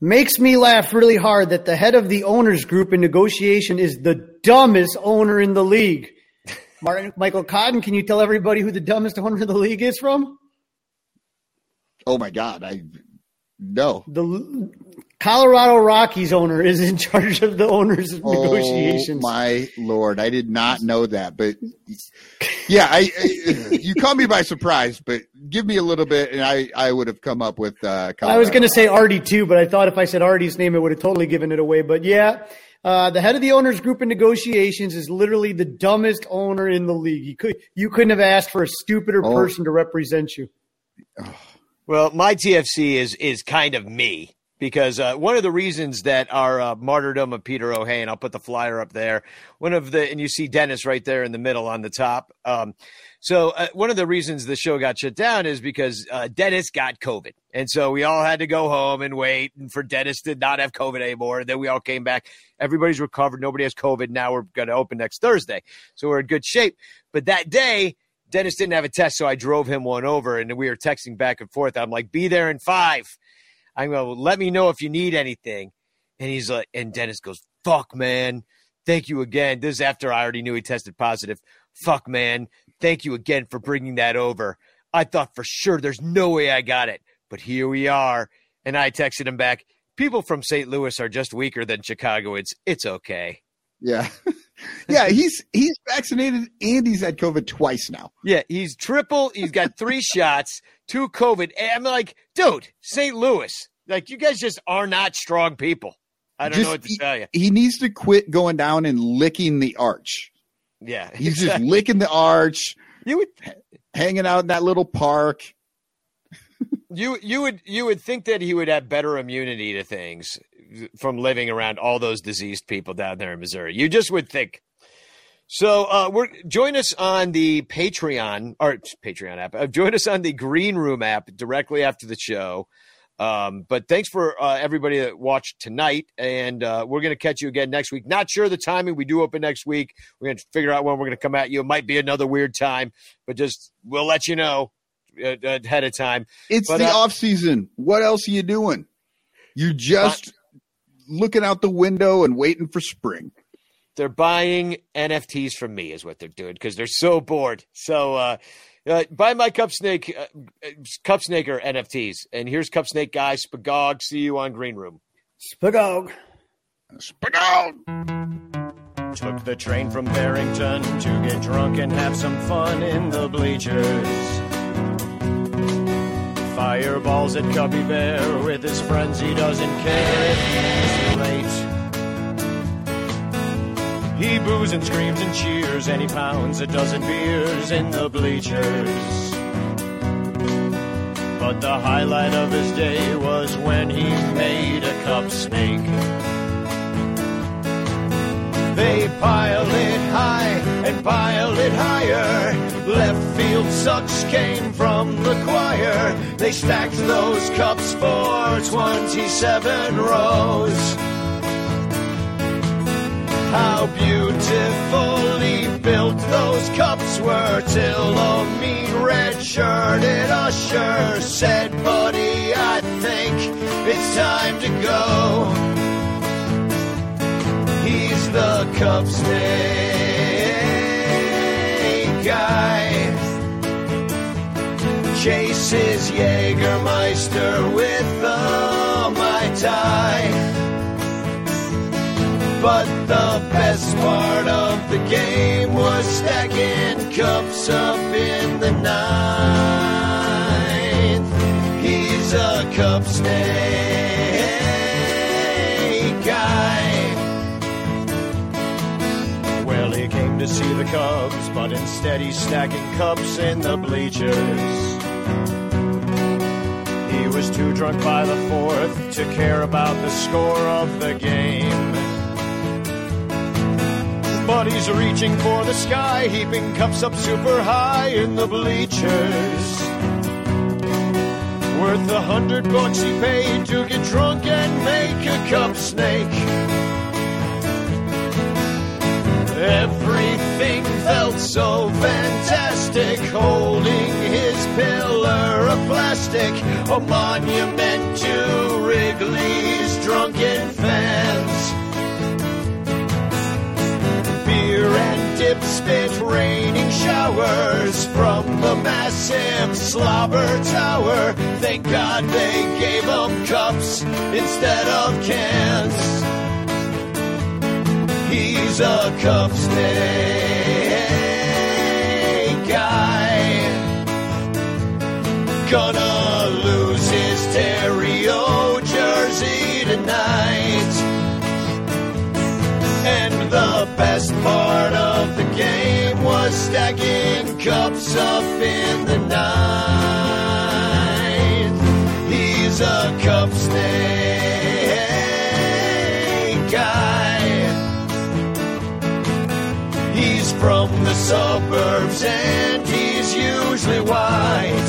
Makes me laugh really hard that the head of the owners group in negotiation is the dumbest owner in the league. Martin, Michael Cotton, can you tell everybody who the dumbest owner in the league is from? Oh my god, I no. The Colorado Rockies owner is in charge of the owners of negotiations. Oh my lord, I did not know that. But yeah, I, I you caught me by surprise. But give me a little bit, and I I would have come up with. Uh, I was going to say Artie too, but I thought if I said Artie's name, it would have totally given it away. But yeah, uh, the head of the owners group in negotiations is literally the dumbest owner in the league. You could you couldn't have asked for a stupider Oh. person to represent you. Well, my TFC is is kind of me because uh, one of the reasons that our uh, martyrdom of Peter O'Hain, I'll put the flyer up there. One of the and you see Dennis right there in the middle on the top. Um, so uh, one of the reasons the show got shut down is because uh, Dennis got COVID, and so we all had to go home and wait and for Dennis to not have COVID anymore. And then we all came back. Everybody's recovered. Nobody has COVID. Now we're going to open next Thursday, so we're in good shape. But that day. Dennis didn't have a test, so I drove him one over, and we were texting back and forth. I'm like, "Be there in five. I'm going. to Let me know if you need anything." And he's like, and Dennis goes, "Fuck, man, thank you again." This is after I already knew he tested positive. Fuck, man, thank you again for bringing that over. I thought for sure there's no way I got it, but here we are. And I texted him back. People from St. Louis are just weaker than Chicagoans. It's okay. Yeah, yeah. He's he's vaccinated and he's had COVID twice now. Yeah, he's triple. He's got three shots, two COVID. And I'm like, dude, St. Louis, like you guys just are not strong people. I don't Just know what to he- tell you. He needs to quit going down and licking the arch. Yeah, He's just licking the arch, you would hanging out in that little park. you you would you would think that he would have better immunity to things from living around all those diseased people down there in Missouri. You just would think. So uh, we're join us on the Patreon or Patreon app. Uh, join us on the Green Room app directly after the show. Um, but thanks for uh, everybody that watched tonight, and uh, we're going to catch you again next week. Not sure the timing. We do open next week. We're going to figure out when we're going to come at you. It might be another weird time, but just we'll let you know uh, ahead of time. It's But, the uh, off season. What else are you doing? You're just looking out the window and waiting for spring. they're buying NFTs from me is what they're doing because they're so bored. So uh, uh, buy my Cup Snake uh, uh, Cup Snaker NFTs. And here's Cup Snake guy Spagog. See you on Green Room. Spagog. Spring out. Took the train from Barrington to get drunk and have some fun in the bleachers. Fireballs at Cubby Bear with his friends, he doesn't care if he's late. He boos and screams and cheers, and he pounds a dozen beers in the bleachers. But the highlight of his day was when he made a cup snake. They piled it high and piled it higher. Left field sucks came from the choir. They stacked those cups for 27 rows. How beautifully built those cups were till a mean red-shirted usher said, buddy, I think it's time to go. He's the cup snake guy. Chases Jägermeister with the Mai Tai. But the best part of the game was stacking cups up in the ninth. He's a cup snake guy. Well, he came to see the Cubs, but instead he's stacking cups in the bleachers. He was too drunk by the fourth to care about the score of the game. But he's reaching for the sky, heaping cups up super high in the bleachers. Worth a hundred bucks he paid to get drunk and make a cup snake. Everything felt so fantastic, holding his pillar of plastic, a monument to Wrigley's drunken fans. And spit raining showers from the massive slobber tower. Thank God they gave them cups instead of cans. He's a cup snake guy. Gonna lose his Theriot jersey tonight. And the best part of stacking cups up in the night. He's a cup snake guy. He's from the suburbs and he's usually white.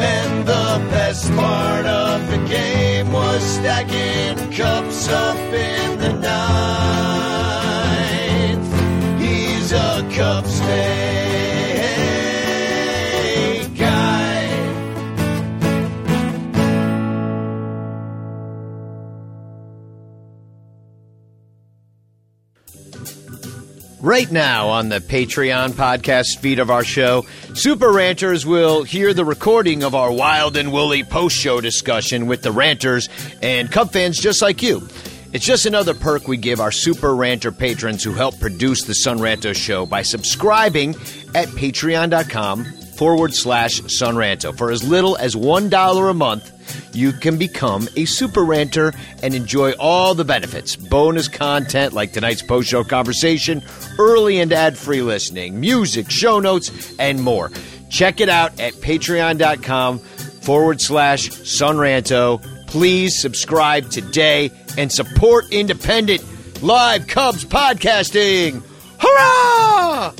And the best part of the game was stacking cups up in the ninth. Guy. Right now on the Patreon podcast feed of our show, Super Ranters will hear the recording of our wild and woolly post show discussion with the ranters and Cub fans just like you. It's just another perk we give our Super Ranter patrons who help produce the Son Ranto show by subscribing at patreon.com forward slash Sonranto. For as little as $1 a month, you can become a super ranter and enjoy all the benefits bonus content like tonight's post show conversation, early and ad free listening, music, show notes, and more. Check it out at patreon.com forward slash Sonranto. Please subscribe today and support independent live Cubs podcasting. Hurrah!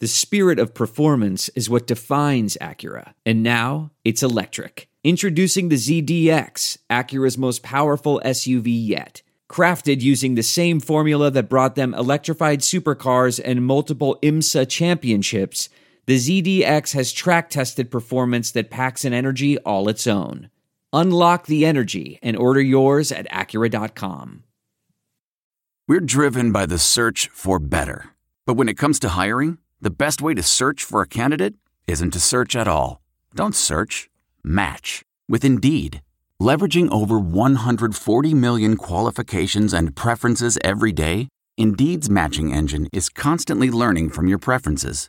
The spirit of performance is what defines Acura, and now it's electric. Introducing the ZDX, Acura's most powerful SUV yet. Crafted using the same formula that brought them electrified supercars and multiple IMSA championships, the ZDX has track tested performance that packs an energy all its own. Unlock the energy and order yours at Acura.com. We're driven by the search for better. But when it comes to hiring, the best way to search for a candidate isn't to search at all. Don't search, match with Indeed. Leveraging over 140 million qualifications and preferences every day, Indeed's matching engine is constantly learning from your preferences.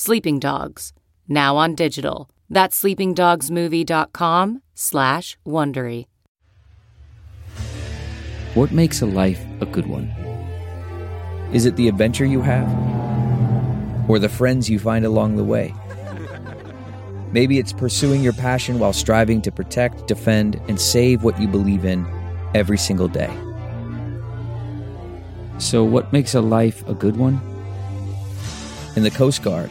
Sleeping Dogs, now on digital. That's sleepingdogsmovie.com slash Wondery. What makes a life a good one? Is it the adventure you have? Or the friends you find along the way? Maybe it's pursuing your passion while striving to protect, defend, and save what you believe in, every single day. So, what makes a life a good one? In the Coast Guard,